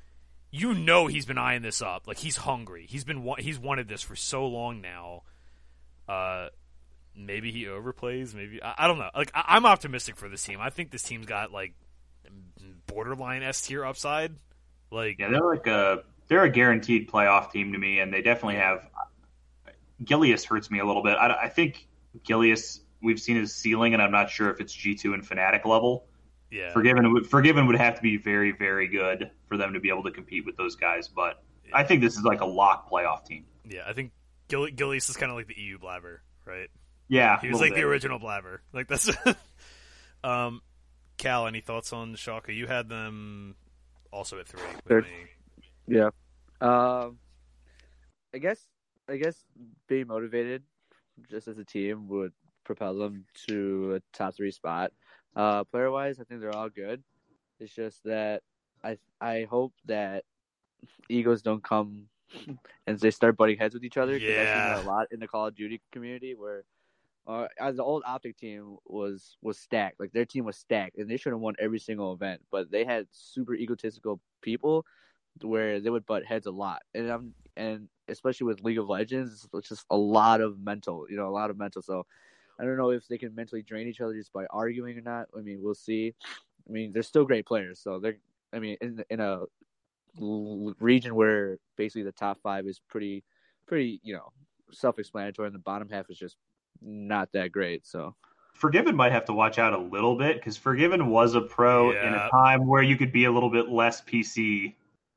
you know he's been eyeing this up. Like he's hungry. He's been wa- he's wanted this for so long now. Uh maybe he overplays, maybe I, I don't know. Like I, I'm optimistic for this team. I think this team's got like borderline S tier upside. Like yeah, they're like a they're a guaranteed playoff team to me, and they definitely have. Gilius hurts me a little bit. I, I think Gilius. We've seen his ceiling, and I'm not sure if it's G2 and Fnatic level. yeah. Forgiven would Forgiven would have to be very, very good for them to be able to compete with those guys. But I think this is like a lock playoff team. Yeah, I think Gil- Gilius is kind of like the EU Blaber, right? Yeah, He was like the original Blaber. Like that's. um, Cal, any thoughts on Schalke? You had them also at three. with. Yeah. Um, I guess I guess being motivated just as a team would propel them to a top three spot. Uh, player wise, I think they're all good. It's just that I I hope that egos don't come and they start butting heads with each other. 'cause I've seen Yeah. that a lot in the Call of Duty community where. Uh, as the old OpTiC team was was stacked, like their team was stacked, and they should have won every single event. But they had super egotistical people where they would butt heads a lot, and I'm and especially with League of Legends, it's just a lot of mental, you know, a lot of mental. So I don't know if they can mentally drain each other just by arguing or not. I mean, we'll see. I mean, they're still great players, so they're. I mean, in in a region where basically the top five is pretty, pretty, you know, self-explanatory, and the bottom half is just not that great. So Forgiven might have to watch out a little bit because Forgiven was a pro in a time where you could be a little bit less PC.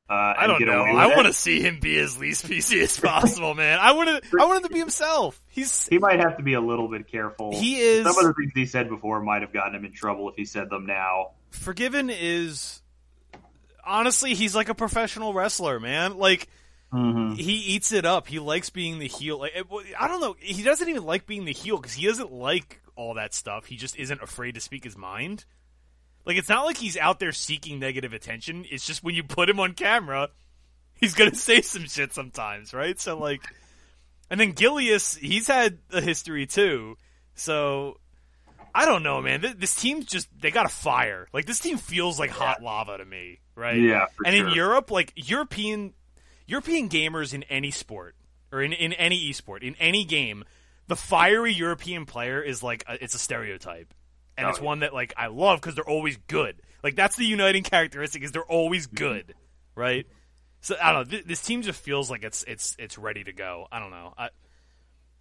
Uh, I don't know. I want to see him be as least PC as possible, man. I want to. I want him to be himself. He's He might have to be a little bit careful. he is Some of the things he said before might have gotten him in trouble if he said them now. Forgiven is honestly he's like a professional wrestler, man. Like Mm-hmm. he eats it up. He likes being the heel. Like, I don't know. He doesn't even like being the heel because he doesn't like all that stuff. He just isn't afraid to speak his mind. Like it's not like he's out there seeking negative attention. It's just when you put him on camera, he's gonna say some shit sometimes, right? So like, and then Gilius, he's had a history too. So I don't know, man. Th- This team's just they got a fire. Like this team feels like hot lava to me, right? Yeah, for and in. Europe, like European European gamers in any sport or in, in any esport, in any game, the fiery European player is like a, it's a stereotype, and Oh, it's yeah. one that like I love because they're always good. Like that's the uniting characteristic is they're always Mm-hmm. good, right? So I don't know. Th- this team just feels like it's it's it's ready to go. I don't know. I,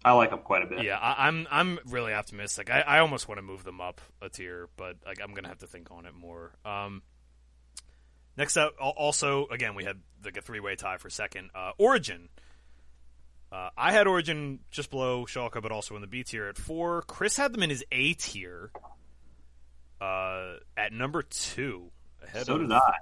I like them quite a bit. yeah, I, I'm I'm really optimistic. I, I almost want to move them up a tier, but like I'm gonna have to think on it more. Um, next up, also again we had like a three way tie for second. Uh, Origin. Uh, I had Origin just below Schalke, but also in the B tier at four. Chris had them in his A tier. Uh, at number two, ahead So of did I.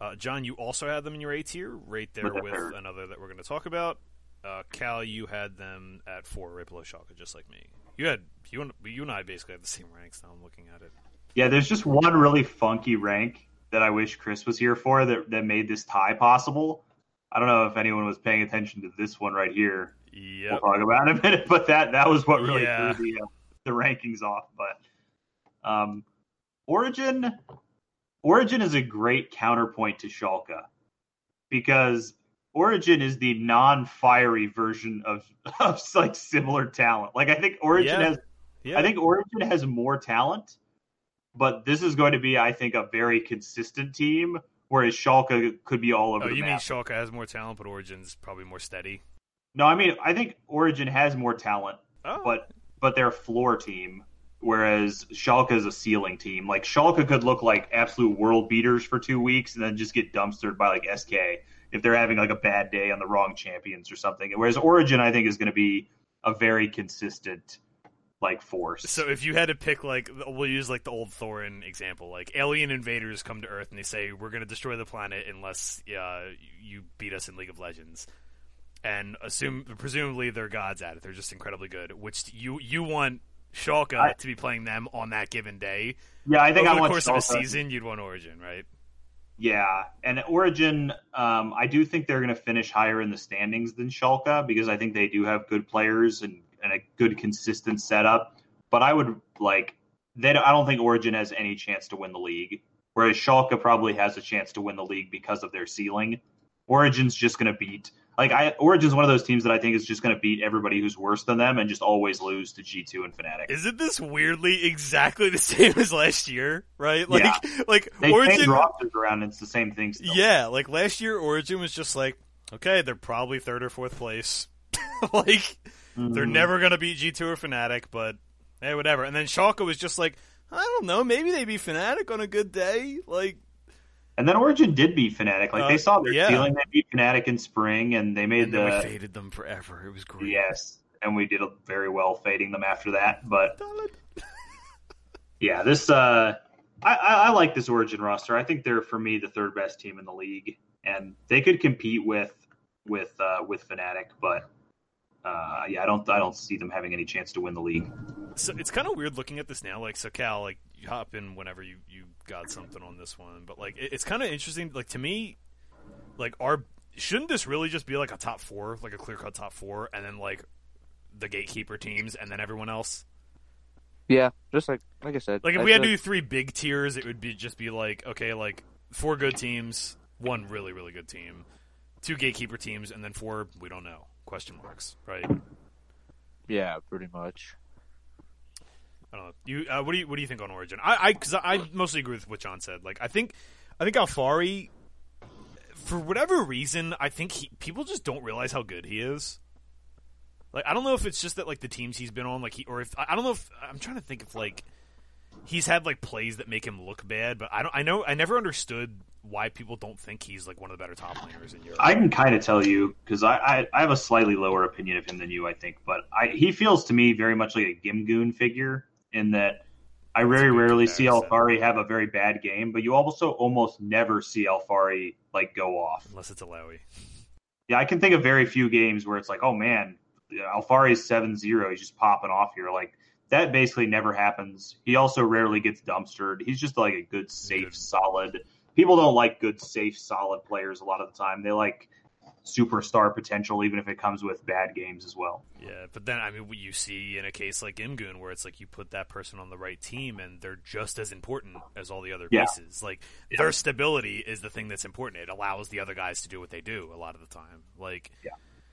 uh, John, you also had them in your A tier, right there With with another that we're going to talk about. Uh, Cal, you had them at four, right below Schalke, just like me. You had you and you and I basically had the same ranks. Now I'm looking at it. Yeah, there's just one really funky rank that I wish Chris was here for that, that made this tie possible. I don't know if anyone was paying attention to this one right here. Yep. we'll talk about it in a minute. But that that was what really Yeah. threw the uh, the rankings off. But um, Origin Origin is a great counterpoint to Schalke because Origin is the non-fiery version of of like similar talent. Like I think Origin Yeah. has Yeah. I think Origin has more talent, but this is going to be I think a very consistent team. Whereas Schalke could be all over Oh, you mean. Schalke has more talent, but Origin's probably more steady? no, I mean I think Origin has more talent, Oh, but but they're a floor team, whereas Schalke is a ceiling team. Like Schalke could look like absolute world beaters for two weeks and then just get dumpstered by like SK if they're having like a bad day on the wrong champions or something. Whereas Origin, I think, is going to be a very consistent like force. So if you had to pick, like, we'll use like the old Thorin example. Like alien invaders come to Earth and they say we're going to destroy the planet unless uh, you beat us in League of Legends, and assume presumably they're gods at it. They're just incredibly good. Which you you want Schalke I- to be playing them on that given day. yeah, I think Over I the course of a season, you'd want Origin, right? Yeah, and Origin, um, I do think they're going to finish higher in the standings than Schalke because I think they do have good players and, and a good consistent setup. But I would like they. don't- I don't think Origin has any chance to win the league, whereas Schalke probably has a chance to win the league because of their ceiling. Origin's just going to beat like I. Origin's one of those teams that I think is just going to beat everybody who's worse than them and just always lose to G two and Fnatic. Isn't this weirdly exactly the same as last year? Right? Like, like They Origin. rosters around. And it's the same thing. Still. Yeah, like last year, Origin was just like, okay, they're probably third or fourth place. like, they're Mhm. never gonna beat G two or Fnatic, but hey, whatever. And then Schalke was just like, I don't know, maybe they beat Fnatic on a good day. Like, And then Origin did beat Fnatic. Like Uh, they saw their yeah. ceiling. They beat Fnatic in spring, and they made and then we the faded them forever. It was great. yes, and we did very well fading them after that. But yeah, this uh, I, I, I like this Origin roster. I think they're for me the third best team in the league, and they could compete with with uh, with Fnatic. But uh, yeah, I don't I don't see them having any chance to win the league. So it's kind of weird looking at this now. Like, so Cal, like you hop in whenever you you got something on this one, but like it, it's kind of interesting. Like to me, like our shouldn't this really just be like a top four, like a clear cut top four, and then like the gatekeeper teams, and then everyone else. Yeah, just like like I said. Like if I we had to do three big tiers, it would be just be like okay, like four good teams, one really really good team, two gatekeeper teams, and then four we don't know question marks, right? yeah, pretty much. I don't know. You uh, what do you what do you think on Origin? I I because I mostly agree with what John said. Like I think I think Alphari, for whatever reason, I think he, people just don't realize how good he is. Like I don't know if it's just that like the teams he's been on, like he or if I I don't know if I'm trying to think if like he's had like plays that make him look bad, but I don't. I know I never understood why people don't think he's like one of the better top laners in Europe. I can kind of tell you because I, I I have a slightly lower opinion of him than you, I think, but I he feels to me very much like a Gimgoon figure in that I very rarely see. Alphari have a very bad game, but you also almost never see Alphari like go off. Unless it's a Lowy. Yeah, I can think of very few games where it's like, oh man, Alphari's 7-0, he's just popping off here. Like that basically never happens. He also rarely gets dumpstered. He's just like a good, safe, Good. solid. People don't like good, safe, solid players a lot of the time. They like superstar potential, even if it comes with bad games as well. Yeah, but then I mean, what you see in a case like Gimgoon, where it's like you put that person on the right team, and they're just as important as all the other Yeah. pieces. Like their stability is the thing that's important. It allows the other guys to do what they do a lot of the time. Like yeah,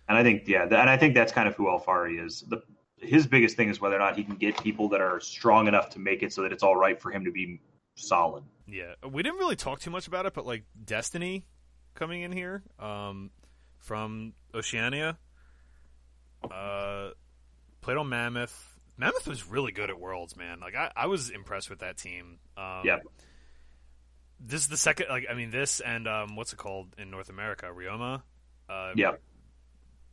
And I think, yeah, th- and I think that's kind of who Alphari is. The his biggest thing is whether or not he can get people that are strong enough to make it so that it's all right for him to be solid. Yeah, we didn't really talk too much about it, but like Destiny coming in here um, from Oceania, uh, played on Mammoth. Mammoth was really good at Worlds, man. Like I, I was impressed with that team. Um, Yep. This is the second, like I mean, this and um, what's it called in North America, Rioma. Uh, Yep.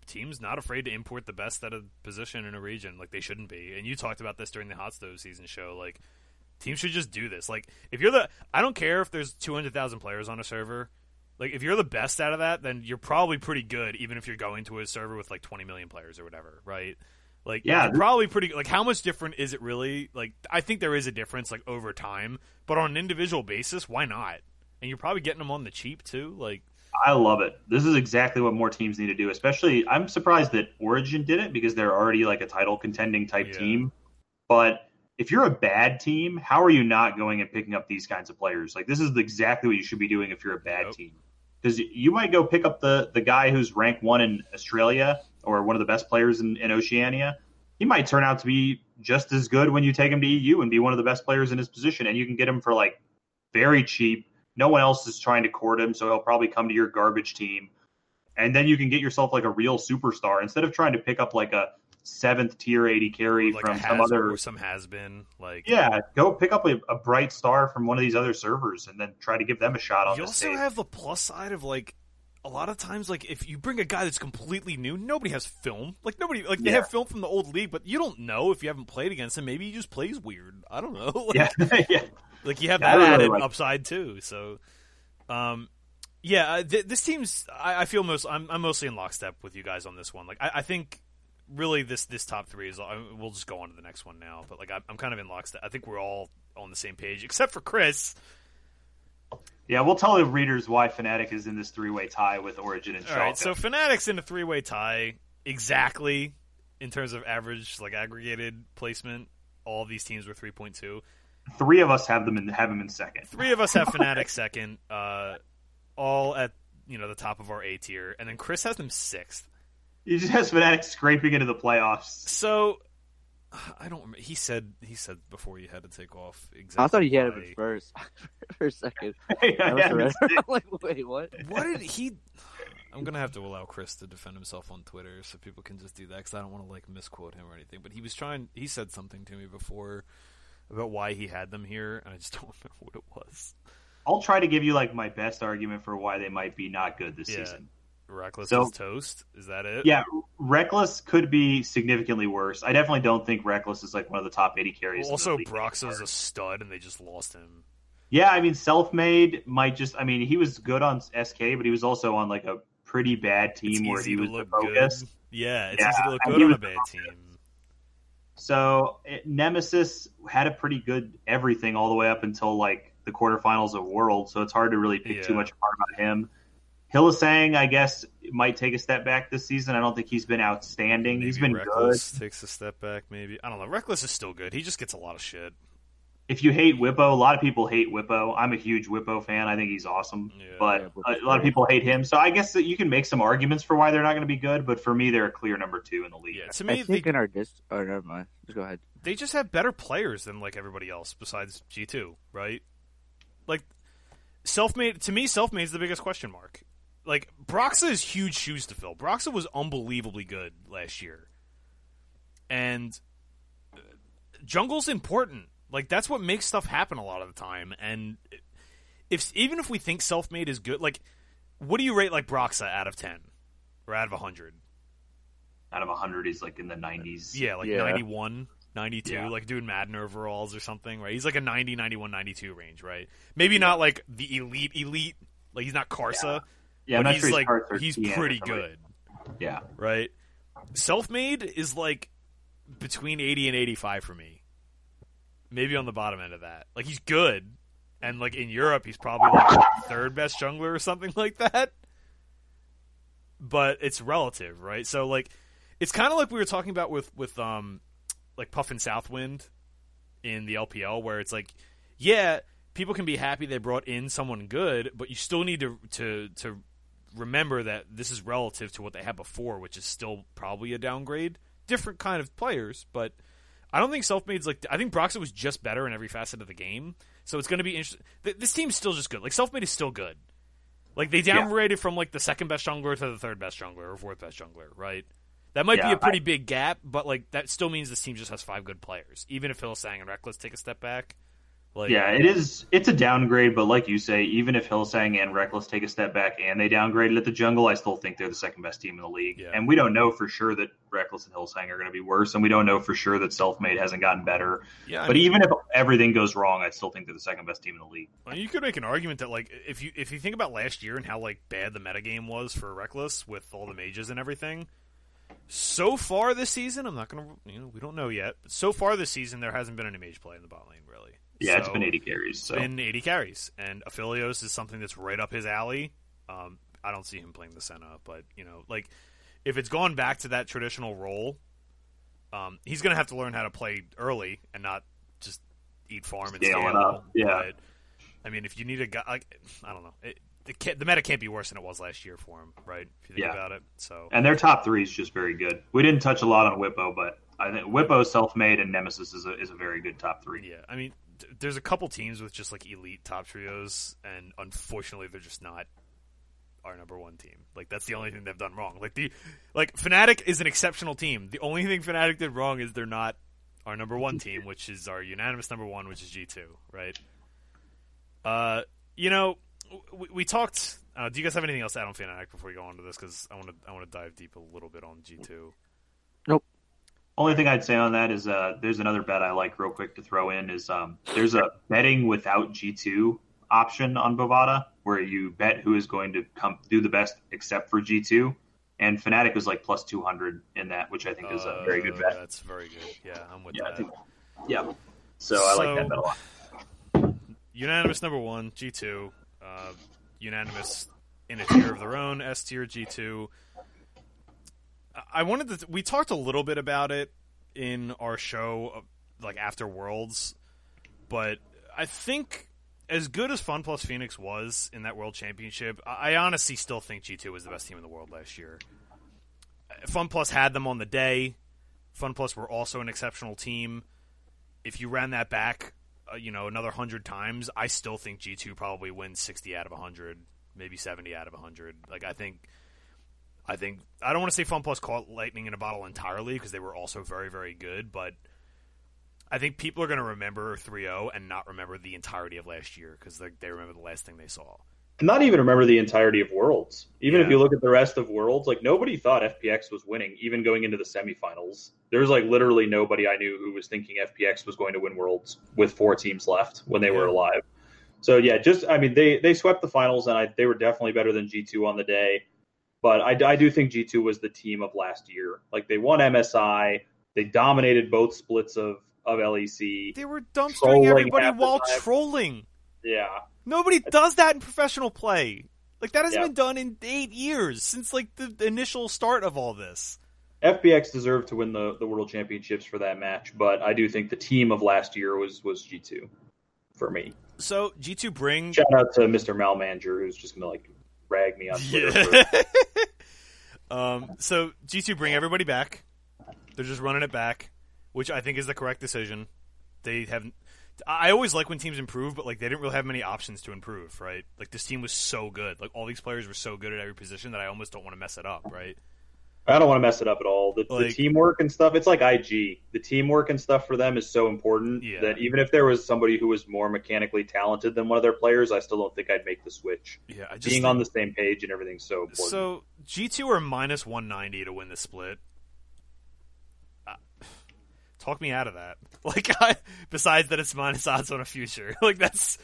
Teams not afraid to import the best at a position in a region, like they shouldn't be. And you talked about this during the Hot Stove season show, like teams should just do this. Like if you're the, I don't care if there's two hundred thousand players on a server. Like if you're the best out of that, then you're probably pretty good, even if you're going to a server with like twenty million players or whatever, right? Like Yeah, you're probably pretty. Like how much different is it really? Like I think there is a difference, like over time, but on an individual basis, why not? And you're probably getting them on the cheap too. Like I love it. This is exactly what more teams need to do. Especially, I'm surprised that Origin did it because they're already like a title contending type Yeah. team. But if you're a bad team, how are you not going and picking up these kinds of players? Like this is exactly what you should be doing if you're a bad Yep. team. Because you might go pick up the the guy who's ranked one in Australia or one of the best players in, in Oceania. He might turn out to be just as good when you take him to EU and be one of the best players in his position, and you can get him for like very cheap. No one else is trying to court him, so he'll probably come to your garbage team. And then you can get yourself like a real superstar instead of trying to pick up like a seventh tier AD carry like from some other. some has been like Yeah, go pick up a, a bright star from one of these other servers and then try to give them a shot on You also stage. have the plus side of like a lot of times like if you bring a guy that's completely new, nobody has film. Like nobody like they Yeah. have film from the old league, but you don't know if you haven't played against him. Maybe he just plays weird. I don't know. Like, yeah, yeah. Like you have Yeah, that really added like- upside too. So, um, yeah, uh, th- this team's. I, I feel most. I'm, I'm mostly in lockstep with you guys on this one. Like I, I think really this this top three is. I, we'll just go on to the next one now. But like I, I'm kind of in lockstep. I think we're all on the same page except for Chris. Yeah, we'll tell the readers why Fnatic is in this three way tie with Origin and All right, so Fnatic's in a three way tie exactly in terms of average like aggregated placement. All these teams were three point two. Three of us have them in have them in second. Three of us have Fnatic second, uh, all at you know the top of our A tier, and then Chris has them sixth. He just has Fnatic scraping into the playoffs. So I don't. He said he said before you had to take off. Exactly. I thought he had him why- first for a second. Yeah, yeah, I'm like, wait, what? What did he? I'm gonna have to allow Chris to defend himself on Twitter so people can just do that because I don't want to like misquote him or anything. But he was trying. He said something to me before about why he had them here, and I just don't remember what it was. I'll try to give you like my best argument for why they might be not good this Yeah. season. Rekkles So- is toast. Is that it? Yeah, Rekkles could be significantly worse. I definitely don't think Rekkles is like one of the top AD carries. Also, Broxah's anymore. a stud, and they just lost him. Yeah, I mean, Selfmade might just. I mean, he was good on SK, but he was also on like a pretty bad team where he was the look focus. good. Yeah, it's Yeah, easy to look good on a bad team. So it, Nemesis had a pretty good everything all the way up until like the quarterfinals of World. So it's hard to really pick too much apart about him. Hylissang, I guess, might take a step back this season. I don't think he's been outstanding. He's been good. Rekkles takes a step back. Maybe I don't know. Rekkles is still good. He just gets a lot of shit. If you hate Bwipo, a lot of people hate Bwipo. I'm a huge Bwipo fan. I think he's awesome. Yeah. but Yeah, a, a lot of people hate him. So I guess that you can make some arguments for why they're not going to be good. But for me, they're a clear number two in the league. Yeah, to I me, they, think in our dis. Oh, never mind. Just go ahead. they just have better players than like everybody else besides G two, right? Like Selfmade to me, Selfmade is the biggest question mark. Like Broxah is huge shoes to fill. Broxah was unbelievably good last year, and uh, jungle's important. Like that's what makes stuff happen a lot of the time. And if even if we think Selfmade is good, like what do you rate like Broxa out of ten or out of hundred? Out of 100, he's like in the 90s. Yeah, like Yeah. 91, 92, Yeah. like doing Madden overalls or something, right? He's like a 90, 91, 92 range, right? Maybe not like the elite, elite. Like he's not Karsa, yeah. But he's sure like he's pretty good, Yeah, right? Selfmade is like between 80 and 85 for me. Maybe on the bottom end of that. Like he's good, and like in Europe, he's probably like third best jungler or something like that. But it's relative, right? So like, it's kind of like we were talking about with with um, like Puffin Southwind in the LPL, where it's like, yeah, people can be happy they brought in someone good, but you still need to to to remember that this is relative to what they had before, which is still probably a downgrade. Different kind of players, but I don't think Selfmade's like. I think Broxah was just better in every facet of the game, so it's going to be interesting. Th- this team's still just good. Like Selfmade is still good. Like they Yeah. downgraded from like the second best jungler to the third best jungler or fourth best jungler, right? That might be a pretty big gap, but like that still means this team just has five good players. Even if Hylissang and Rekkles take a step back, like yeah, it is. It's a downgrade, but like you say, even if Hylissang and Rekkles take a step back and they downgraded at the jungle, I still think they're the second best team in the league. Yeah. And we don't know for sure that Rekkles and Hylissang are going to be worse, and we don't know for sure that Selfmade hasn't gotten better. yeah. I but mean- even if everything goes wrong, I still think they're the second best team in the league. I mean, you could make an argument that like if you if you think about last year and how like bad the metagame was for Rekkles with all the mages and everything. So far this season, I'm not gonna you know we don't know yet, but so far this season there hasn't been any mage play in the bot lane really. Yeah, it's been AD carries. So been AD carries, and Aphelios is something that's right up his alley. Um, I don't see him playing the Senna, but you know, like if it's gone back to that traditional role, um, he's going to have to learn how to play early and not just eat farm and Scale it up, yeah. But, I mean, if you need a guy, like, I don't know, it, the the meta can't be worse than it was last year for him, right? If you think Yeah. about it, so And their top three is just very good. We didn't touch a lot on Bwipo, but I think Bwipo Selfmade and Nemesis is a is a very good top three. yeah, I mean, there's a couple teams with just like elite top trios, and unfortunately, they're just not our number one team. Like that's the only thing they've done wrong. Like the like Fnatic is an exceptional team. The only thing Fnatic did wrong is they're not our number one team, which is our unanimous number one, which is G two, right? Uh, you know, we, we talked. Uh, do you guys have anything else to add on Fnatic before we go on to this? Because I want to I want to dive deep a little bit on G two. Only thing I'd say on that is uh, there's another bet I like real quick to throw in is um, there's a betting without G2 option on Bovada where you bet who is going to come do the best except for G2. And Fnatic was like plus 200 in that, which I think is a very good bet. That's very good. Yeah, I'm with Yeah, that. think, yeah. So I like that bet a lot. unanimous number one, G two, uh, unanimous in a tier of their own, S tier, G two. I wanted to. We talked a little bit about it in our show, uh, like after Worlds, but I think as good as Fun Plus Phoenix was in that World Championship, I I honestly still think G two was the best team in the world last year. Fun Plus had them on the day. Fun Plus were also an exceptional team. If you ran that back, uh, you know, another hundred times, I still think G two probably wins sixty out of hundred, maybe seventy out of hundred. Like I think, I think I don't want to say Fun Plus caught lightning in a bottle entirely because they were also very very good, but I think people are going to remember 3-0 and not remember the entirety of last year because they, they remember the last thing they saw. not even remember the entirety of Worlds. Even if you look at the rest of Worlds, like nobody thought FPX was winning, even going into the semifinals. There was like literally nobody I knew who was thinking FPX was going to win Worlds with four teams left when they were alive. So yeah, just I mean they they swept the finals and I, they were definitely better than G two on the day. But I, I do think G two was the team of last year. Like they won MSI, they dominated both splits of of LEC. They were dumpstering everybody while trolling. Yeah, Nobody does that in professional play. Like that hasn't Yeah. been done in eight years since like the initial start of all this. FPX deserved to win the, the world championships for that match, but I do think the team of last year was was G two for me. So G two bring Shout out to Mr. Malmanger who's just gonna like rag me on Twitter. for- Yeah. um, so G two bring everybody back. They're just running it back, which I think is the correct decision. They have. I always like when teams improve, but like they didn't really have many options to improve, right? Like this team was so good, like all these players were so good at every position that I almost don't want to mess it up, right? I don't want to mess it up at all. The, the teamwork and stuff, it's like IG. The teamwork and stuff for them is so important Yeah. that even if there was somebody who was more mechanically talented than one of their players, I still don't think I'd make the switch. Yeah, I just Being on the same page and everything's so important. So G two are minus one ninety to win the split. Uh, talk me out of that. Like, I, besides that, it's minus odds on a future. Like that's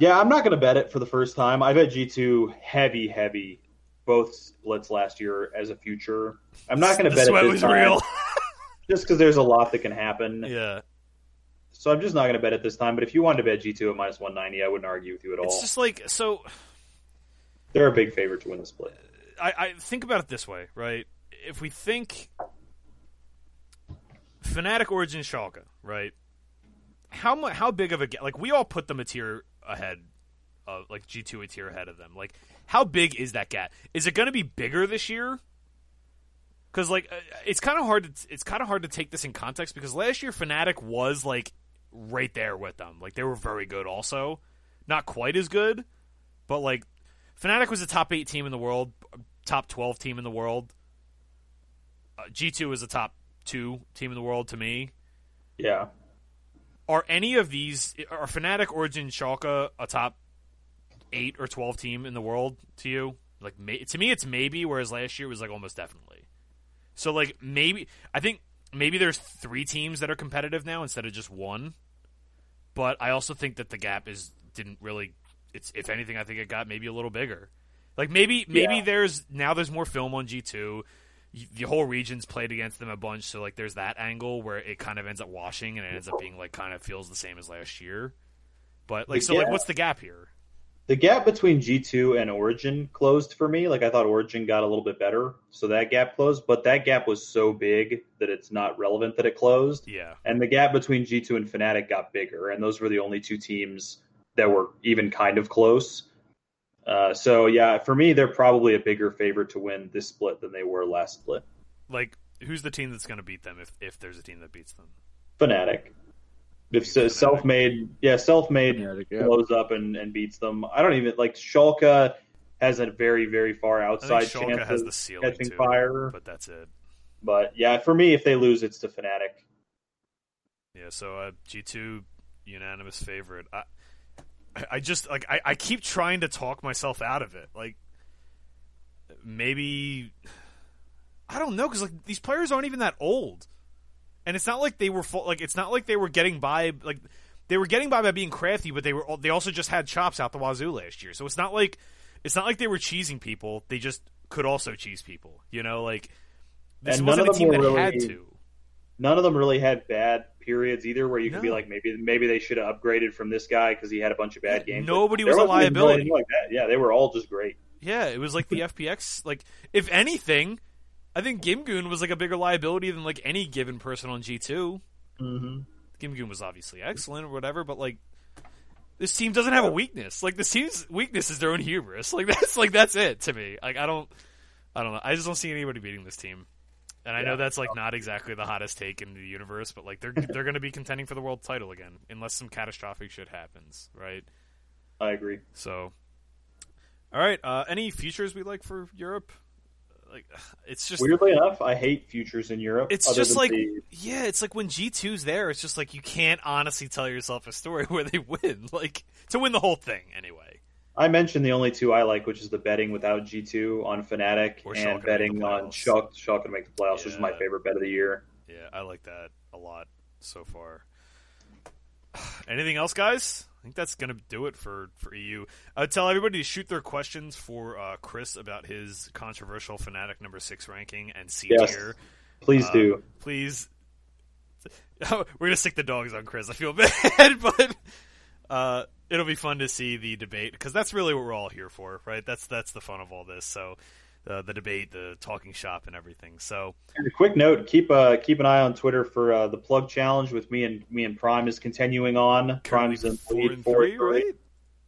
Yeah, I'm not going to bet it for the first time. I bet G2 heavy, heavy, both splits last year as a future. I'm not going to bet it this was time, real. just because there's a lot that can happen. yeah, So I'm just not going to bet it this time. But if you wanted to bet G2 at minus 190, I wouldn't argue with you at all. it's just like so. They're a big favorite to win the split. I, I think about it this way, right? If we think Fnatic Origin Schalke, right? How much? How big of a like we all put them a tier ahead, of like G two a tier ahead of them. Like, how big is that gap? Is it going to be bigger this year? Because like uh, it's kind of hard to it's kind of hard to take this in context because last year Fnatic was like right there with them. Like they were very good also, not quite as good, but like Fnatic was a top eight team in the world, top twelve team in the world. Uh, G two is a top two team in the world to me. Yeah. Are any of these are Fnatic, Origin, Schalke a top eight or twelve team in the world to you? Like may, to me, it's maybe. Whereas last year it was like almost definitely. So like maybe I think maybe there's three teams that are competitive now instead of just one. But I also think that the gap is didn't really. It's if anything, I think it got maybe a little bigger. Like maybe maybe Yeah. there's now there's more film on G two. The whole region's played against them a bunch, so like there's that angle where it kind of ends up washing and it ends up being like kind of feels the same as last year. But like so like what's the gap here? The gap between G2 and Origin closed for me. Like I thought Origin got a little bit better, so that gap closed, but that gap was so big that it's not relevant that it closed. Yeah. And the gap between G2 and Fnatic got bigger, and those were the only two teams that were even kind of close. Uh, so yeah, for me, they're probably a bigger favorite to win this split than they were last split. Like, who's the team that's going to beat them if if there's a team that beats them? Fnatic. If Selfmade, yeah, Selfmade yeah. blows up and, and beats them. I don't even like Schalke has a very very far outside chance has of the ceiling catching too, fire. but that's it. But yeah, for me, if they lose, it's to Fnatic. Yeah, so uh, G two unanimous favorite. I, I just like I, I keep trying to talk myself out of it. Like maybe I don't know because like these players aren't even that old, and it's not like they were full, like it's not like they were getting by like they were getting by by being crafty, but they were they also just had chops out the wazoo last year. So it's not like it's not like they were cheesing people. They just could also cheese people. You know, like this And none wasn't of a them team that were had really- to. None of them really had bad periods either, where you could be like, maybe maybe they should have upgraded from this guy because he had a bunch of bad games. Nobody was a really liability. like that. Yeah, they were all just great. Yeah, it was like the FPX. Like, if anything, I think Gimgoon was like a bigger liability than like any given person on G two. Mm-hmm. Gimgoon was obviously excellent or whatever, but like, this team doesn't have a weakness. Like, this team's weakness is their own hubris. Like, that's like that's it to me. Like, I don't, I don't know. I just don't see anybody beating this team. And I know that's like not exactly the hottest take in the universe, but like they're they're going to be contending for the world title again, unless some catastrophic shit happens, right? I agree. So, all right. Uh, any futures we like for Europe? Like, it's just Weirdly enough, I hate futures in Europe. it's just like the- yeah, it's like when G 2s there, it's just like you can't honestly tell yourself a story where they win, like to win the whole thing anyway. I mentioned the only two I like, which is the betting without G two on Fnatic Or and betting on. Schalke, Schalke to make the playoffs, which is my favorite bet of the year. Yeah, I like that a lot so far. Anything else, guys? I think that's gonna do it for for EU. Uh, tell everybody to shoot their questions for uh, Chris about his controversial Fnatic number six ranking and C Yes. Please Uh, do. please. We're gonna stick the dogs on Chris. I feel bad, but uh, it'll be fun to see the debate because that's really what we're all here for, right? That's that's the fun of all this. So, uh, the debate, the talking shop, and everything. So, And a quick note: keep uh, keep an eye on Twitter for uh, the plug challenge with me and me and Prime is continuing on. Prime's in four lead and four three. right?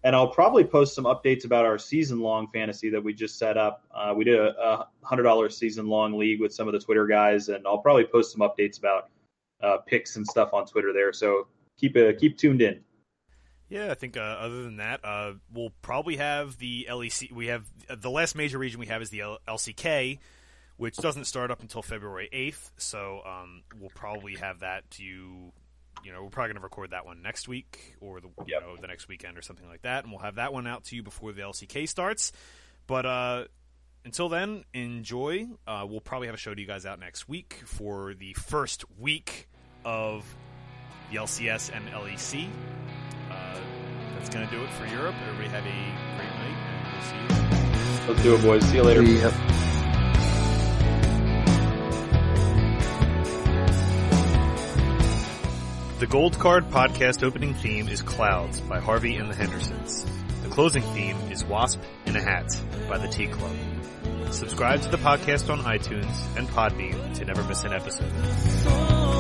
and I'll probably post some updates about our season long fantasy that we just set up. Uh, we did a, a hundred dollar season long league with some of the Twitter guys, and I'll probably post some updates about uh, picks and stuff on Twitter there. So keep uh, keep tuned in. Yeah, I think uh, other than that, uh, we'll probably have the LEC. We have uh, the last major region we have is the L- LCK, which doesn't start up until February eighth. So um, we'll probably have that to you. You know, we're probably going to record that one next week or the you know the next weekend or something like that, and we'll have that one out to you before the LCK starts. But uh, until then, enjoy. Uh, we'll probably have a show to you guys out next week for the first week of the LCS and LEC. Uh, that's going to do it for Europe. Everybody have a great night, and we'll see you. Let's do it, boys. See you later. Yep. The Gold Card podcast opening theme is Clouds by Harvey and the Hendersons. The closing theme is Wasp in a Hat by the Tea Club. Subscribe to the podcast on iTunes and Podbean to never miss an episode. So